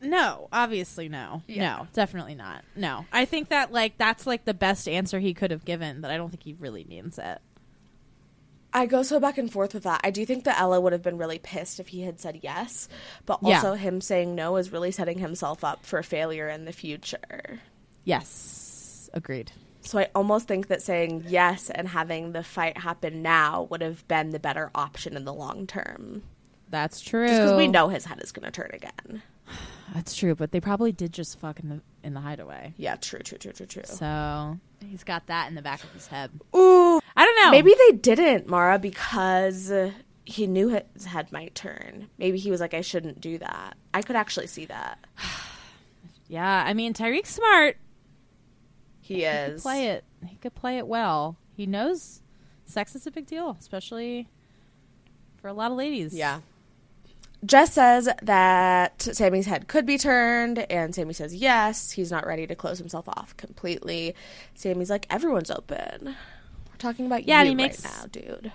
No, obviously no. No, definitely not. No. I think that like that's like the best answer he could have given, but I don't think he really means it.
I go so back and forth with that. I do think that Ella would have been really pissed if he had said yes, but
Yeah.
also him saying no is really setting himself up for failure in the future.
Yes. Agreed.
So I almost think that saying yes and having the fight happen now would have been the better option in the long term.
That's true.
Because we know his head is going to turn again.
That's true, but they probably did just fuck in the in the hideaway.
Yeah, true, true, true, true, true.
So he's got that in the back of his head.
Ooh,
I don't know.
maybe they didn't, Maura, because he knew his head might turn. Maybe he was like, I shouldn't do that. I could actually see that.
Yeah, I mean Tyrique's smart.
He is.
Play it. He could play it well. He knows sex is a big deal, especially for a lot of ladies.
Yeah. Jess says that Sammy's head could be turned, and Sammy says yes. He's not ready to close himself off completely. Sammy's like, everyone's open. We're talking about
Yeah,
you
he makes-
right now, dude.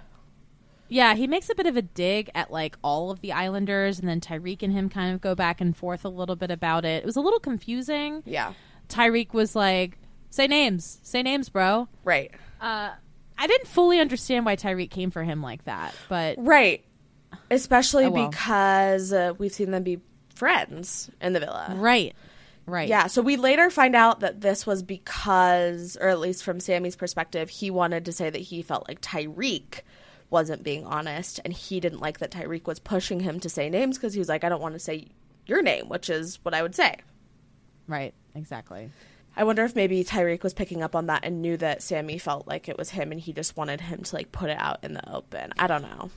Yeah, he makes a bit of a dig at like all of the Islanders, and then Tyrique and him kind of go back and forth a little bit about it. It was a little confusing.
Yeah.
Tyrique was like, "Say names, say names, bro."
Right.
Uh, I didn't fully understand why Tyrique came for him like that, but
Right. Especially
Oh, well.
because uh, we've seen them be friends in the villa.
right, right,
Yeah, so we later find out that this was because, or at least from Sammy's perspective, he wanted to say that he felt like Tyrique wasn't being honest, and he didn't like that Tyrique was pushing him to say names because he was like, I don't want to say your name, which is what I would say.
right, exactly.
I wonder if maybe Tyrique was picking up on that and knew that Sammy felt like it was him and he just wanted him to like put it out in the open. I don't know.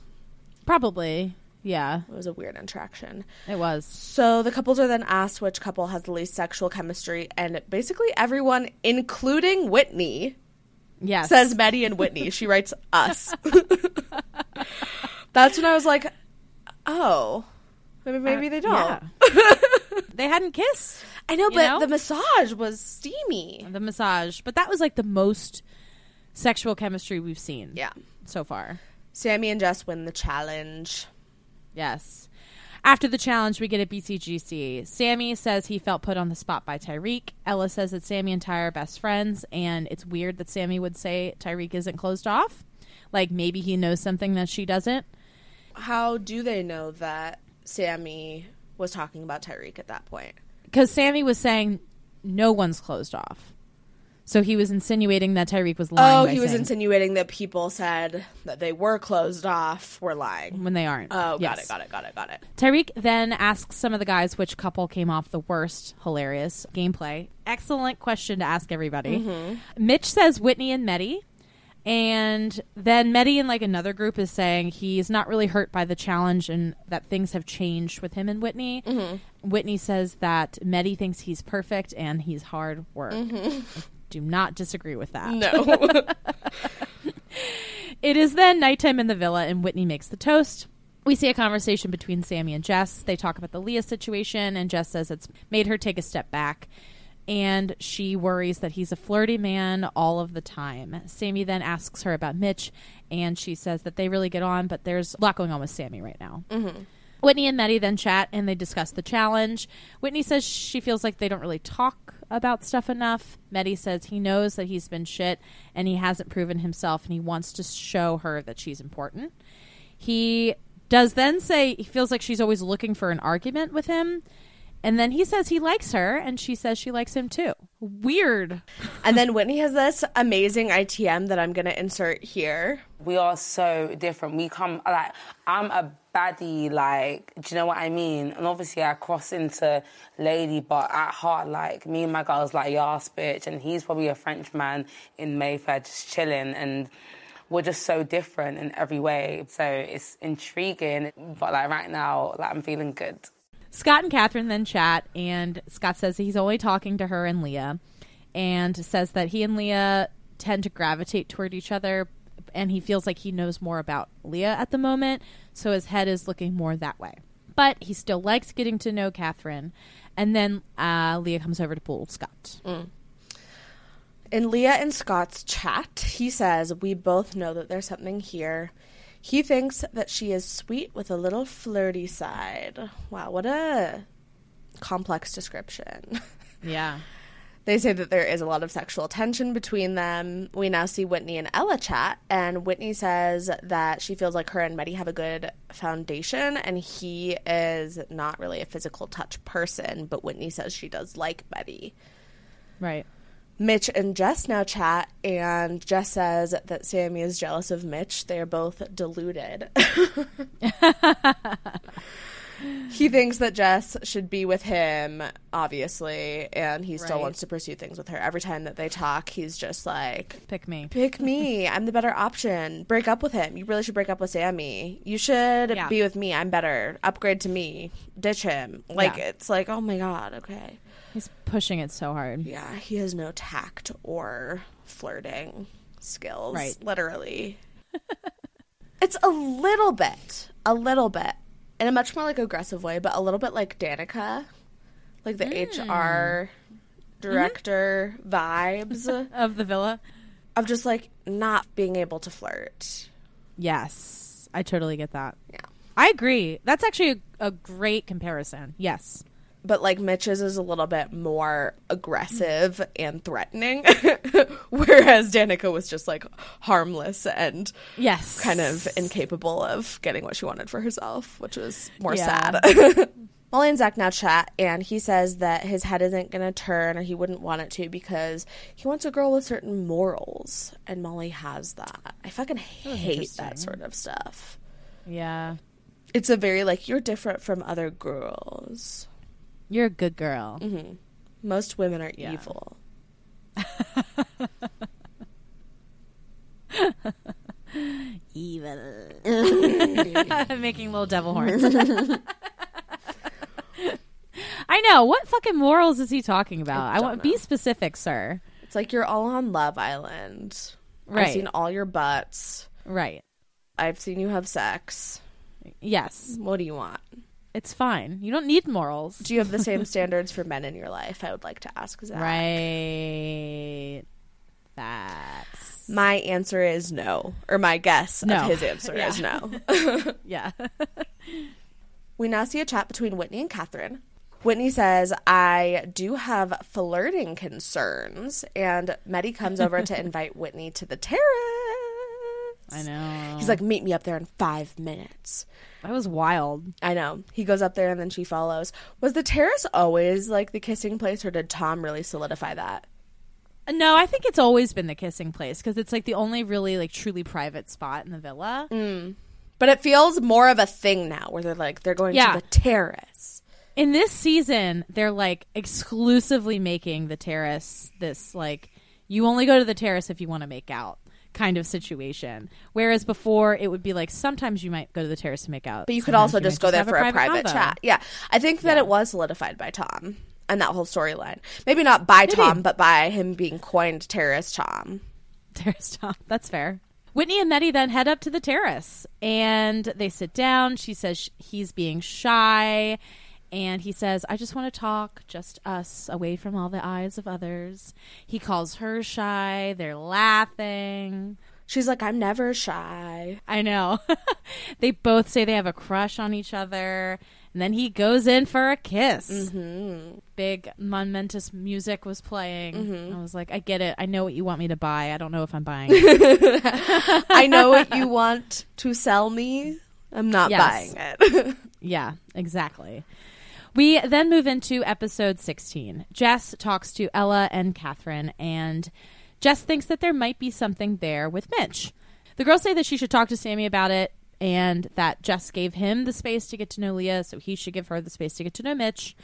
Probably, yeah,
It was a weird interaction.
it was.
So the couples are then asked which couple has the least sexual chemistry, and basically everyone, including Whitney,
Yes,
says Mehdi and Whitney. She writes us. That's when I was like, oh, maybe, maybe they don't.
Uh, yeah. they hadn't kissed.
I know, but
know?
the massage was steamy.
The massage, but that was like the most sexual chemistry we've seen.
Yeah.
so far.
Sammy and Jess win the challenge.
Yes. After the challenge, we get a BCGC. Sammy says he felt put on the spot by Tyrique. Ella says that Sammy and Ty are best friends, and it's weird that Sammy would say Tyrique isn't closed off. Like maybe he knows something that she doesn't.
How do they know that Sammy was talking about Tyrique at that point?
Because Sammy was saying no one's closed off. So he was insinuating that Tyrique was lying.
Oh, he was
saying-
insinuating that people said that they were closed off were lying.
when they aren't.
Oh, got it, got it, got it, got it.
Tyrique then asks some of the guys which couple came off the worst. Hilarious gameplay. Excellent question to ask everybody. Mm-hmm. Mitch says Whitney and Mehdi. And then Mehdi and like another group is saying he's not really hurt by the challenge and that things have changed with him and Whitney. Mm-hmm. Whitney says that Mehdi thinks he's perfect and he's hard work. I mm-hmm. do not disagree with that.
No.
It is then nighttime in the villa, and Whitney makes the toast. We see a conversation between Sammy and Jess. They talk about the Leah situation, and Jess says it's made her take a step back. And she worries that he's a flirty man all of the time. Sammy then asks her about Mitch, and she says that they really get on, but there's a lot going on with Sammy right now. Mm-hmm. Whitney and Mehdi then chat and they discuss the challenge. Whitney says she feels like they don't really talk about stuff enough. Mehdi says he knows that he's been shit and he hasn't proven himself and he wants to show her that she's important. He does then say he feels like she's always looking for an argument with him. And then he says he likes her and she says she likes him too. Weird.
and then Whitney has this amazing ITM that I'm going to insert here.
We are so different. We come like I'm a baddie, like do you know what I mean? And obviously I cross into lady, but at heart, like me and my girl's like yas bitch, and he's probably a French man in Mayfair just chilling, and we're just so different in every way. So it's intriguing, but like right now, like I'm feeling good.
Scott and Catherine then chat, and Scott says he's only talking to her and Leah, and says that he and Leah tend to gravitate toward each other, and he feels like he knows more about Leah at the moment, so his head is looking more that way. But he still likes getting to know Catherine, and then uh, Leah comes over to pull Scott.
In Leah and Scott's chat, he says, We both know that there's something here. He thinks that she is sweet with a little flirty side. Wow, what a complex description.
Yeah.
They say that there is a lot of sexual tension between them. We now see Whitney and Ella chat, and Whitney says that she feels like her and Mehdi have a good foundation, and he is not really a physical touch person, but Whitney says she does like Mehdi.
Right.
Mitch and Jess now chat, and Jess says that Sammy is jealous of Mitch. They are both deluded. he thinks that Jess should be with him, obviously, and he still
Right.
wants to pursue things with her. Every time that they talk, he's just like,
Pick me.
Pick me. I'm the better option. Break up with him. You really should break up with Sammy. You should
Yeah.
be with me. I'm better. Upgrade to me. Ditch him. Like,
Yeah.
it's like, oh my God, okay.
He's pushing it so hard.
Yeah, he has no tact or flirting skills.
Right.
Literally. it's a little bit, a little bit in a much more like aggressive way, but a little bit like Danica, like the hmm. HR mm-hmm. director vibes
of the villa.
of just like not being able to flirt.
Yes, I totally get that.
Yeah.
I agree. That's actually a, a great comparison. Yes.
But like Mitch's is a little bit more aggressive and threatening, whereas Danica was just like harmless and
Yes.
kind of incapable of getting what she wanted for herself, which was more
Yeah.
sad. Molly and Zach now chat, and he says that his head isn't going to turn, or he wouldn't want it to, because he wants a girl with certain morals, and Molly has that. I fucking oh, hate that sort of stuff.
Yeah.
It's a very like you're different from other girls.
You're a good girl. Mm-hmm.
Most women are
Yeah.
evil.
Evil. Making little devil horns. I know. What fucking morals is he talking about? I,
don't
want be specific, sir.
It's like you're all on Love Island.
Right.
I've seen all your butts.
Right.
I've seen you have sex.
Yes.
What do you want?
It's fine. You don't need morals.
Do you have the same standards for men in your life? I would like to ask Zach.
Right. That's
My answer is no, or my guess
No.
of his answer
Yeah.
is no.
yeah.
we now see a chat between Whitney and Catherine. Whitney says, I do have flirting concerns. And Mehdi comes over to invite Whitney to the terrace.
I know.
He's like, meet me up there in five minutes.
that was wild.
I know. He goes up there and then she follows. Was the terrace always like the kissing place, or did Tom really solidify that?
Uh, no, I think it's always been the kissing place because it's like the only really like truly private spot in the villa. Mm.
But it feels more of a thing now where they're like, they're going
Yeah.
to the terrace.
In this season, they're like exclusively making the terrace this like you only go to the terrace if you want to make out kind of situation. Whereas before it would be like sometimes you might go to the terrace to make out.
But you could also just go
might
there for a private
convo.
chat. Yeah. I think that it was solidified by Tom and that whole storyline. Maybe not by Tom, but by him being coined terrace Tom.
Terrace Tom. That's fair. Whitney and Mehdi then head up to the terrace and they sit down. She says sh- he's being shy. And he says, I just want to talk, just us, away from all the eyes of others. He calls her shy. They're laughing.
She's like, I'm never shy.
I know. they both say they have a crush on each other. And then he goes in for a kiss. Mm-hmm. Big momentous music was playing.
Mm-hmm.
I was like, I get it. I know what you want me to buy. I don't know if I'm buying.
I know what you want to sell me. I'm not
Yes.
buying it.
Yeah, exactly. We then move into episode 16. Jess talks to Ella and Catherine, and Jess thinks that there might be something there with Mitch. The girls say that she should talk to Sammy about it, and that Jess gave him the space to get to know Leah, so he should give her the space to get to know Mitch.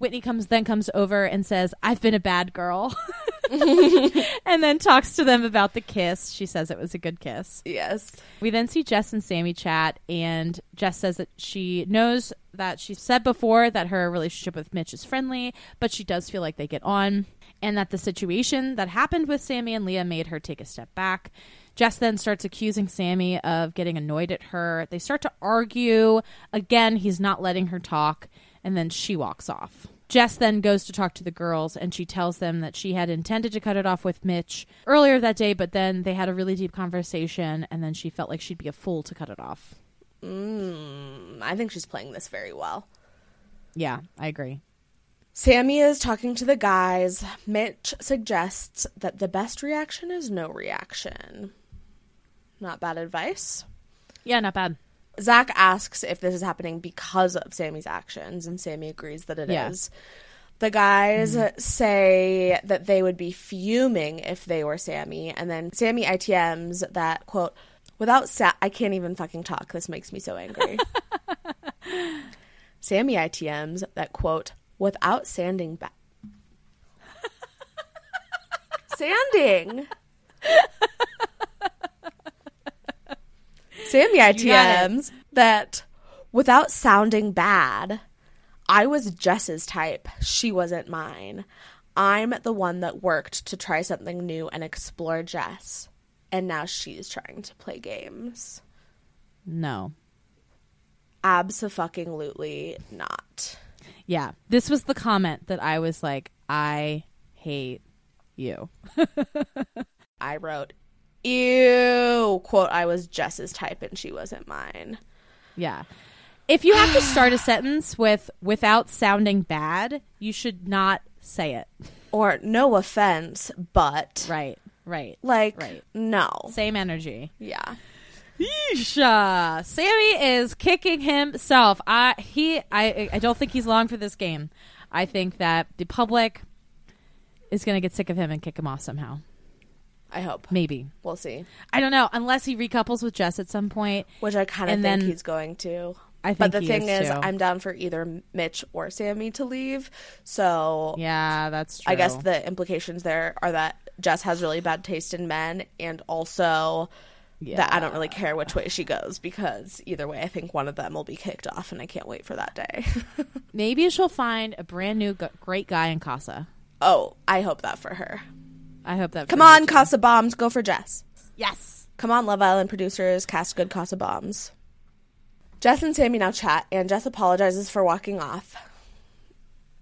Whitney comes then comes over and says, "I've been a bad girl," and then talks to them about the kiss. She says it was a good kiss.
yes.
We then see Jess and Sammy chat, and Jess says that she knows that she said before that her relationship with Mitch is friendly, but she does feel like they get on, and that the situation that happened with Sammy and Leah made her take a step back. Jess then starts accusing Sammy of getting annoyed at her. They start to argue. Again, he's not letting her talk, and then she walks off. Jess then goes to talk to the girls and she tells them that she had intended to cut it off with Mitch earlier that day, but then they had a really deep conversation and then she felt like she'd be a fool to cut it off.
Mm, I think she's playing this very well.
Yeah, I agree.
Sammy is talking to the guys. Mitch suggests that the best reaction is no reaction. Not bad advice.
Yeah, not bad.
Zach asks if this is happening because of Sammy's actions, and Sammy agrees that it is.
Yeah.
The guys mm-hmm. say that they would be fuming if they were Sammy, and then Sammy ITMs that quote, without sa- I can't even fucking talk. This makes me so angry. Sammy ITMs that quote, without sanding back. Sanding. Sammy. ITMs that without sounding bad, I was Jess's type. She wasn't mine. I'm the one that worked to try something new and explore Jess. And now she's trying to play games.
No.
Absolutely not.
Yeah. This was the comment that I was like, I hate you.
I wrote, ew, quote, I was Jess's type and she wasn't mine.
Yeah. If you have to start a sentence with without sounding bad, you should not say it.
Or no offense, but
Right. Right.
like
Right.
no.
Same energy.
Yeah.
Yeesh. Sammy is kicking himself. I he I I don't think he's long for this game. I think that the public is going to get sick of him and kick him off somehow.
I hope.
Maybe.
We'll see.
I don't know unless he recouples with Jess at some point.
Which I kind of think
then-
he's going to.
I think but
the
he
thing
is,
is. I'm down for either Mitch or Sammy to leave. So
Yeah, that's true.
I guess the implications there are that Jess has really bad taste in men, and also that I don't really care which way she goes because either way, I think one of them will be kicked off, and I can't wait for that day.
maybe she'll find a brand new great guy in Casa.
oh, I hope that for her.
I hope that.
Come on,
too.
Casa Bombs, go for Jess.
Yes.
Come on, Love Island producers, cast good Casa Bombs. Jess and Sammy now chat, and Jess apologizes for walking off.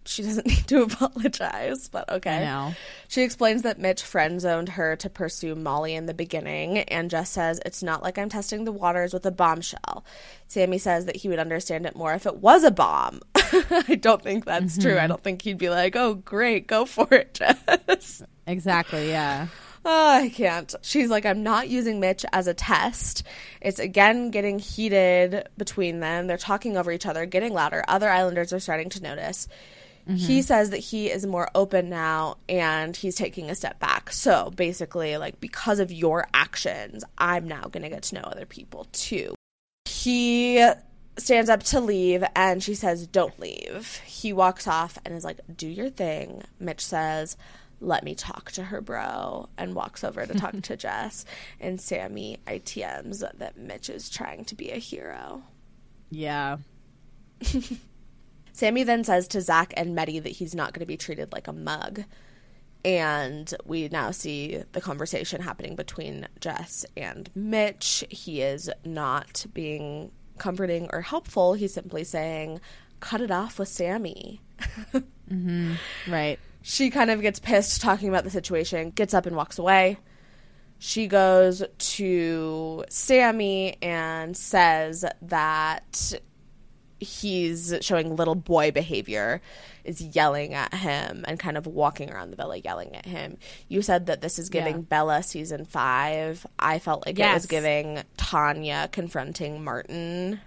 She doesn't need to apologize, but okay.
Know.
She explains that Mitch friend zoned her to pursue Molly in the beginning, and Jess says it's not like I'm testing the waters with a bombshell. Sammy says that he would understand it more if it was a bomb. I don't think that's true. Mm-hmm. I don't think he'd be like, oh, great, go for it, Jess.
Exactly. Yeah.
Oh, I can't. She's like, I'm not using Mitch as a test. It's again getting heated between them. They're talking over each other, getting louder. Other Islanders are starting to notice. He says that he is more open now and he's taking a step back. So basically, like, because of your actions, I'm now going to get to know other people too. He stands up to leave and she says, Don't leave. He walks off and is like, Do your thing. Mitch says, Let me talk to her, bro, and walks over to talk to Jess. And Sammy ITMs that Mitch is trying to be a hero.
Yeah.
Sammy then says to Zach and Mehdi that he's not going to be treated like a mug. And we now see the conversation happening between Jess and Mitch. He is not being comforting or helpful. He's simply saying, cut it off with Sammy. Mm-hmm.
Right.
She kind of gets pissed talking about the situation, gets up and walks away. She goes to Sammy and says that he's showing little boy behavior, is yelling at him and kind of walking around the villa yelling at him. You said that this is giving
Yeah.
Bella season five. I felt like it was giving Tanya confronting Martin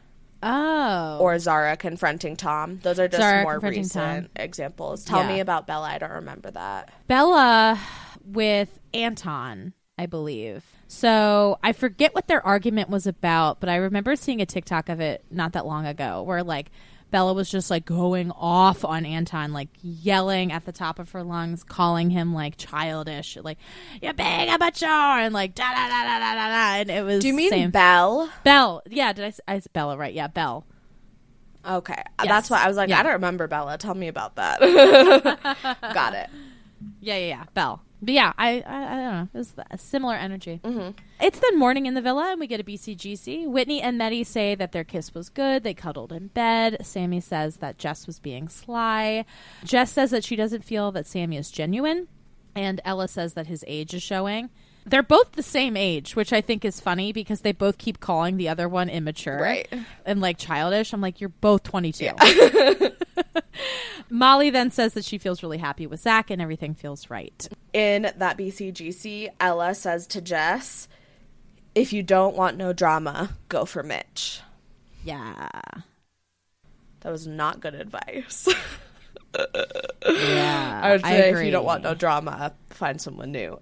Oh.
or Zara confronting Tom. Those are just
Zara
more recent
Tom.
examples. Tell
Yeah.
me about Bella. I don't remember that.
Bella with Anton, I believe. So I forget what their argument was about, but I remember seeing a TikTok of it not that long ago where like Bella was just like going off on Anton, like yelling at the top of her lungs, calling him like childish, like "You're being a mature," and like da da da da da da. da. And it was
Do you mean
same.
Belle?
Belle? Yeah, did I? I Bella, right? Yeah, Belle.
Okay.
Uh, yes.
That's why I was like,
Yeah.
I don't remember Bella. Tell me about that. Got it.
Yeah, yeah, yeah. Belle. But yeah, I, I, I don't know. It was a similar energy. Mm-hmm. It's then morning in the villa, and we get a BCGC. Whitney and Mehdi say that their kiss was good. They cuddled in bed. Sammy says that Jess was being sly. Jess says that she doesn't feel that Sammy is genuine, and Ella says that his age is showing. They're both the same age, which I think is funny because they both keep calling the other one immature
Right.
and like childish. I'm like, you're both 22. Molly then says that she feels really happy with Zach and everything feels right.
In that BCGC, Ella says to Jess, if you don't want no drama, go for Mitch.
Yeah.
That was not good advice.
Yeah.
I would say if
agree.
you don't want no drama, find someone new.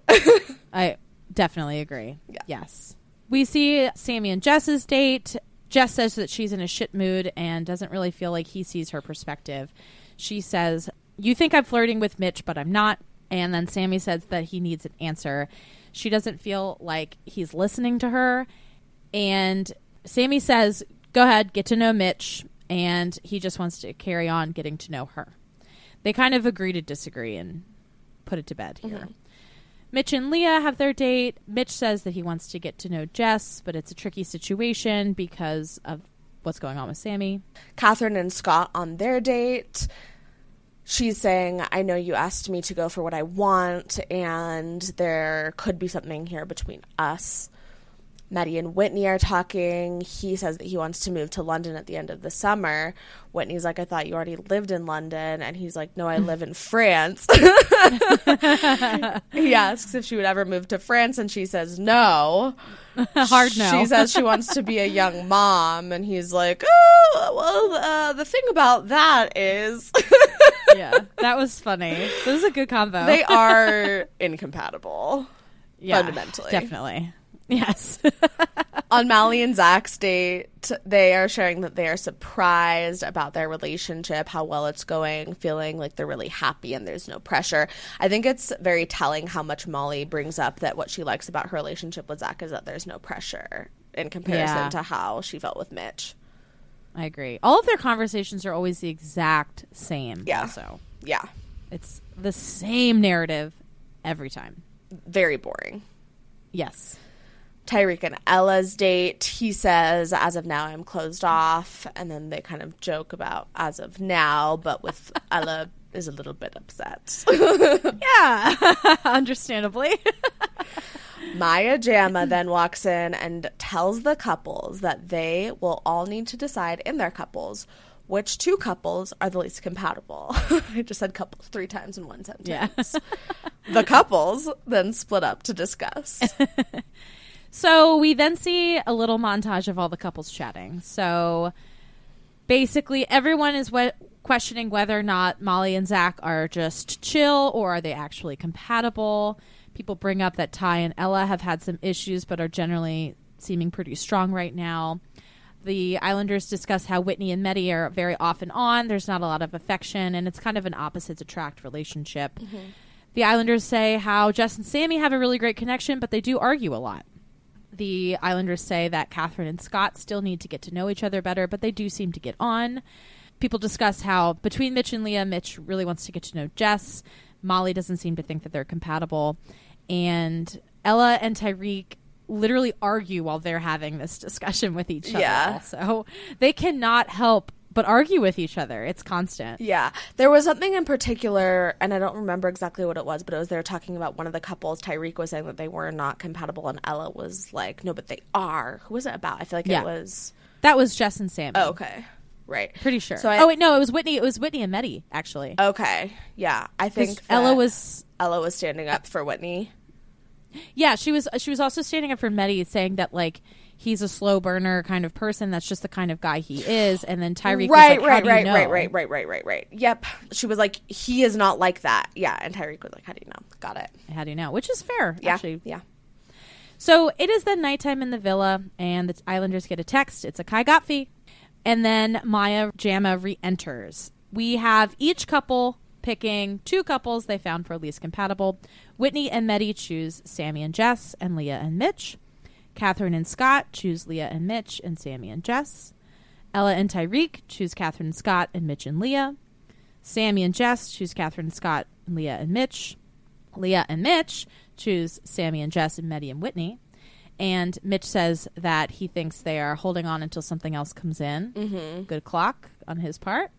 I definitely agree. Yes. We see Sammy and Jess's date. Jess says that she's in a shit mood and doesn't really feel like he sees her perspective. She says, You think I'm flirting with Mitch, but I'm not. And then Sammy says that he needs an answer. She doesn't feel like he's listening to her. And Sammy says, Go ahead, get to know Mitch. And he just wants to carry on getting to know her. They kind of agree to disagree and put it to bed here. Mm-hmm. Mitch and Leah have their date. Mitch says that he wants to get to know Jess, but it's a tricky situation because of what's going on with Sammy.
Catherine and Scott on their date. She's saying, I know you asked me to go for what I want, and there could be something here between us. Mehdi and Whitney are talking. He says that he wants to move to London at the end of the summer. Whitney's like, I thought you already lived in London. And he's like, No, I live in France. he asks if she would ever move to France, and she says no.
Hard no.
She says she wants to be a young mom, and he's like, Oh, well, uh, the thing about that is
yeah, that was funny. This is a good combo.
they are incompatible.
yeah,
fundamentally.
definitely. Yes.
on Molly and Zach's date, they are sharing that they are surprised about their relationship, how well it's going, feeling like they're really happy and there's no pressure. I think it's very telling how much Molly brings up that what she likes about her relationship with Zach is that there's no pressure in comparison
Yeah.
to how she felt with Mitch.
I agree. All of their conversations are always the exact same.
Yeah.
So
Yeah,
it's the same narrative every time.
very boring.
Yes.
Tyrique and Ella's date, he says, as of now, I'm closed off. And then they kind of joke about as of now, but with Ella is a little bit upset.
Yeah. Understandably.
Maya Jama then walks in and tells the couples that they will all need to decide in their couples which two couples are the least compatible. I just said couples three times in one sentence. Yeah. the couples then split up to discuss.
So we then see a little montage of all the couples chatting. So basically, everyone is we- questioning whether or not Molly and Zach are just chill or are they actually compatible. People bring up that Ty and Ella have had some issues, but are generally seeming pretty strong right now. The Islanders discuss how Whitney and Mehdi are very off and on. There's not a lot of affection, and it's kind of an opposites attract relationship. Mm-hmm. The Islanders say how Jess and Sammy have a really great connection, but they do argue a lot. The Islanders say that Catherine and Scott still need to get to know each other better, but they do seem to get on. People discuss how between Mitch and Leah, Mitch really wants to get to know Jess. Molly doesn't seem to think that they're compatible. And Ella and Tyrique literally argue while they're having this discussion with each other.
Yeah.
Also, they cannot help but argue with each other. It's constant.
Yeah. There was something in particular, and I don't remember exactly what it was, but it was they were talking about one of the couples. Tyrique was saying that they were not compatible, and Ella was like, no, but they are. Who was it about? I feel like
Yeah.
it was.
That was Jess and Sam.
Oh, okay. Right.
Pretty sure.
So I-
oh wait, no, it was Whitney. It was Whitney and Mehdi actually.
Okay. Yeah. I think
Ella was
Ella was standing up for Whitney.
Yeah, she was. She was also standing up for Mehdi, saying that like he's a slow burner kind of person. That's just the kind of guy he is. And then Tyrique,
right,
was like,
right,
How do you
right,
know?
right, right, right, right, right, right. Yep. She was like, he is not like that. Yeah. And Tyrique was like, how do you know? Got it.
How do you know? Which is fair,
Yeah.
actually.
Yeah.
So it is then nighttime in the villa, and the Islanders get a text. It's a Kai Gottfie. And then Maya Jama re enters. We have each couple picking two couples they found for least compatible. Whitney and Mehdi choose Sammy and Jess, and Leah and Mitch. Catherine and Scott choose Leah and Mitch, and Sammy and Jess. Ella and Tyrique choose Catherine and Scott, and Mitch and Leah. Sammy and Jess choose Catherine and Scott, and Leah and Mitch. Leah and Mitch choose Sammy and Jess and Mehdi and Whitney. And Mitch says that he thinks they are holding on until something else comes in. Mm-hmm. Good clock on his part.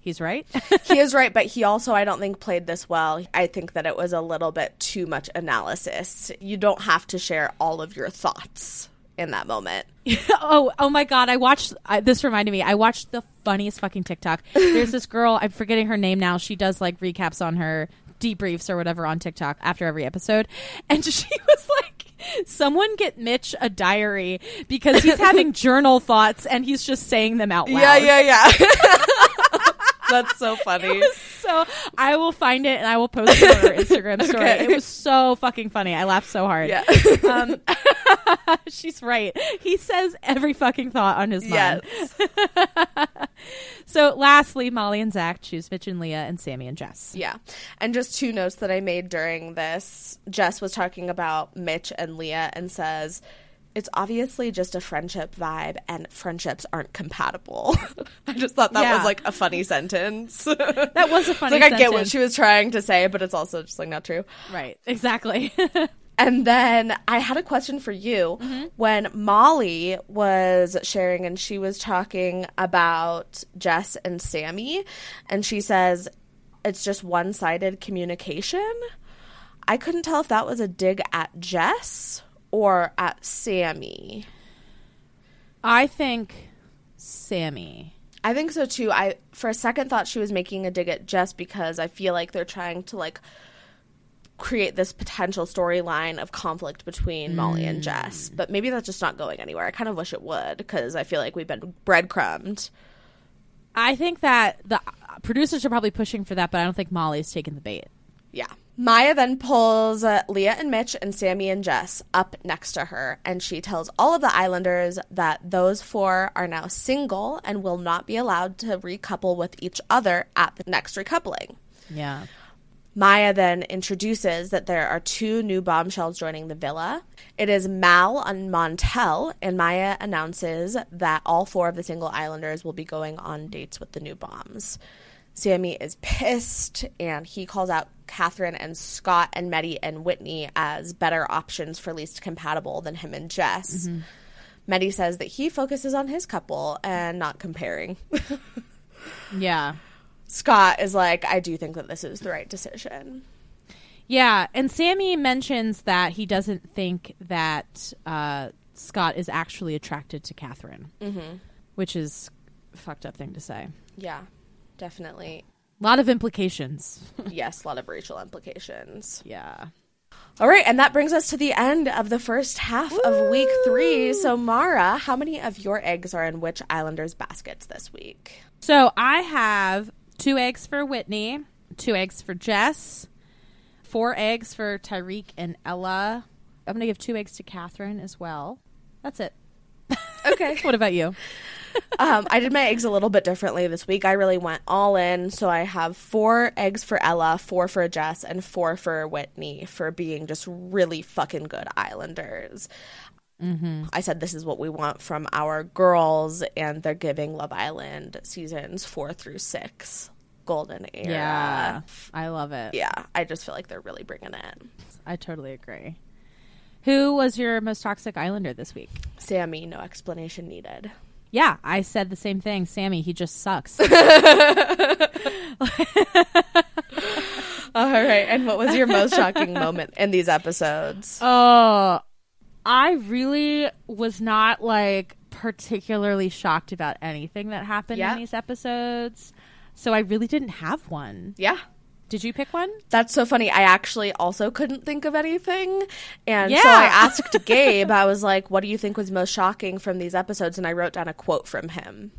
He's right.
he is right, but he also, I don't think, played this well. I think that it was a little bit too much analysis. You don't have to share all of your thoughts in that moment.
oh, oh my God! I watched. I, this reminded me. I watched the funniest fucking TikTok. There's this girl. I'm forgetting her name now. She does like recaps on her debriefs or whatever on TikTok after every episode, and she was like, "Someone get Mitch a diary because he's having journal thoughts and he's just saying them out loud."
Yeah, yeah, yeah. That's so funny.
So I will find it and I will post it on our Instagram story.
Okay.
It was so fucking funny. I laughed so hard.
Yeah.
Um, she's right. He says every fucking thought on his mind.
Yes.
So lastly, Molly and Zach choose Mitch and Leah and Sammy and Jess.
Yeah. And just two notes that I made during this Jess was talking about Mitch and Leah and says, it's obviously just a friendship vibe and friendships aren't compatible. I just thought that
Yeah.
was like a funny sentence.
That was a funny
like I get what she was trying to say, but it's also just like not true.
Right. Exactly.
And then I had a question for you.
Mm-hmm.
When Molly was sharing and she was talking about Jess and Sammy, and she says it's just one sided communication. I couldn't tell if that was a dig at Jess or at Sammy.
I think Sammy.
I think so too. I for a second thought she was making a dig at Jess because I feel like they're trying to like create this potential storyline of conflict between Molly and Jess. But maybe that's just not going anywhere. I kind of wish it would because I feel like we've been breadcrumbed.
I think that the uh, producers are probably pushing for that, but I don't think Molly's taking the bait.
Yeah. Maya then pulls uh, Leah and Mitch and Sammy and Jess up next to her, and she tells all of the Islanders that those four are now single and will not be allowed to recouple with each other at the next recoupling.
Yeah.
Maya then introduces that there are two new bombshells joining the villa. It is Mal and Montel, and Maya announces that all four of the single islanders will be going on dates with the new bombs. Sammy is pissed, and he calls out Catherine and Scott and Mehdi and Whitney as better options for least compatible than him and Jess. Mehdi says that he focuses on his couple and not comparing.
Yeah.
Scott is like, I do think that this is the right decision.
Yeah, and Sammy mentions that he doesn't think that uh, Scott is actually attracted to Catherine, mm-hmm. which is a fucked up thing to say.
Yeah, definitely.
A lot of implications.
yes, a lot of racial implications.
yeah.
All right, and that brings us to the end of the first half of week three. So, Maura, how many of your eggs are in which Islanders baskets this week?
So I have two eggs for Whitney, two eggs for Jess, four eggs for Tyrique and Ella. I'm going to give two eggs to Catherine as well. That's it.
Okay.
What about you?
Um, I did my eggs a little bit differently this week. I really went all in. So, I have four eggs for Ella, four for Jess, and four for Whitney for being just really fucking good Islanders. I said this is what we want from our girls, and they're giving Love Island seasons four through six golden era.
Yeah. I love it.
Yeah, I just feel like they're really bringing it.
I totally agree. Who was your most toxic Islander this week?
Sammy, no explanation needed.
Yeah, I said the same thing. Sammy, he just sucks.
All right, and what was your most shocking moment in these episodes?
Oh, I really was not like particularly shocked about anything that happened
Yeah.
in these episodes. So I really didn't have one.
Yeah.
Did you pick one?
That's so funny. I actually also couldn't think of anything. And so I asked Gabe, I was like, what do you think was most shocking from these episodes? And I wrote down a quote from him.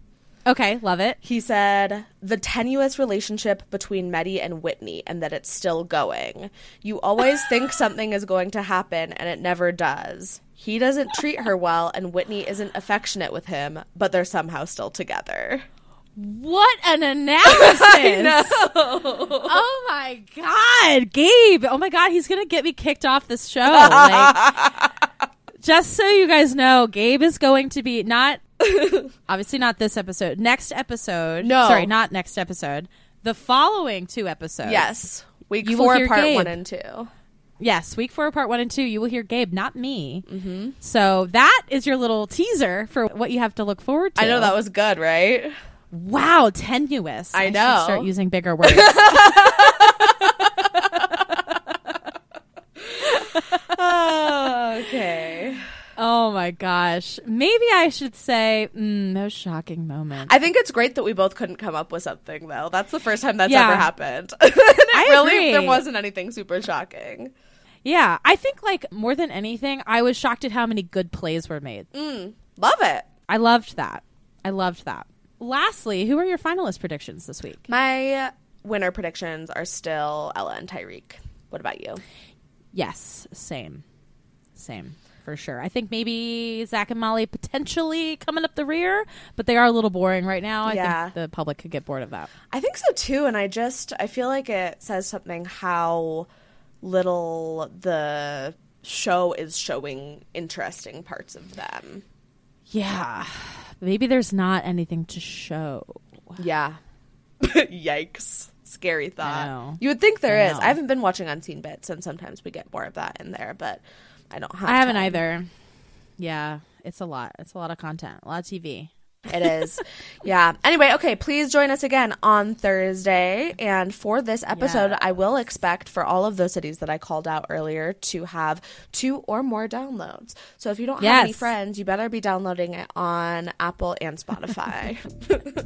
Okay, love it.
He said, The tenuous relationship between Mehdi and Whitney, and that it's still going. You always think something is going to happen, and it never does. He doesn't treat her well, and Whitney isn't affectionate with him, but they're somehow still together.
What an analysis! Oh my god, Gabe! Oh my god, he's gonna get me kicked off this show. Like, just so you guys know, Gabe is going to be not obviously not this episode. Next episode,
No.
sorry, not next episode. The following two episodes,
Yes. Week
You
four, part
Gabe.
one and two.
Yes, week four, part one and two, you will hear Gabe, not me. Mm-hmm. So that is your little teaser for what you have to look forward to.
I know that was good, right?
Wow tenuous.
I
should
know.
start using bigger words.
okay.
oh my gosh, maybe I should say mm, no shocking moment.
I think it's great that we both couldn't come up with something, though. That's the first time that's
Yeah.
ever happened.
I
really,
agree.
there wasn't anything super shocking.
yeah, I think like more than anything, I was shocked at how many good plays were made.
Love it.
I loved that. I loved that. Lastly, who are your finalist predictions this week?
My winner predictions are still Ella and Tyrique. What about you?
Yes, same, same for sure. I think maybe Zach and Molly potentially coming up the rear, but they are a little boring right now. I
Yeah.
think the public could get bored of that.
I think so too, and I just I feel like it says something how little the show is showing interesting parts of them.
Yeah, maybe there's not anything to show.
Yeah. Yikes. Scary thought. You would think there
I
is.
know.
I haven't been watching Unseen Bits, and sometimes we get more of that in there, but I don't have.
I haven't
time.
either. Yeah, it's a lot. It's a lot of content, a lot of TV.
It is. yeah. Anyway, okay, please join us again on Thursday. And for this episode, I will expect for all of those cities that I called out earlier to have two or more downloads. So if you don't have any friends, you better be downloading it on Apple and Spotify.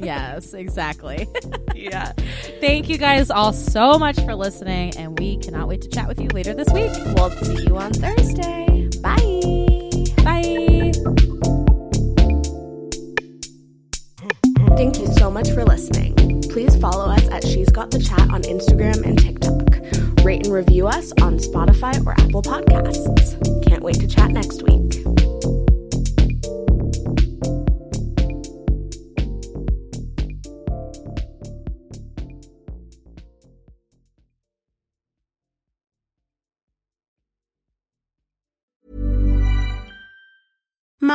yes, exactly.
yeah.
Thank you guys all so much for listening, and we cannot wait to chat with you later this week.
We'll see you on Thursday. Much for listening. Please follow us at She's Got the Chat on Instagram and TikTok. Rate and review us on Spotify or Apple Podcasts. Can't wait to chat next week.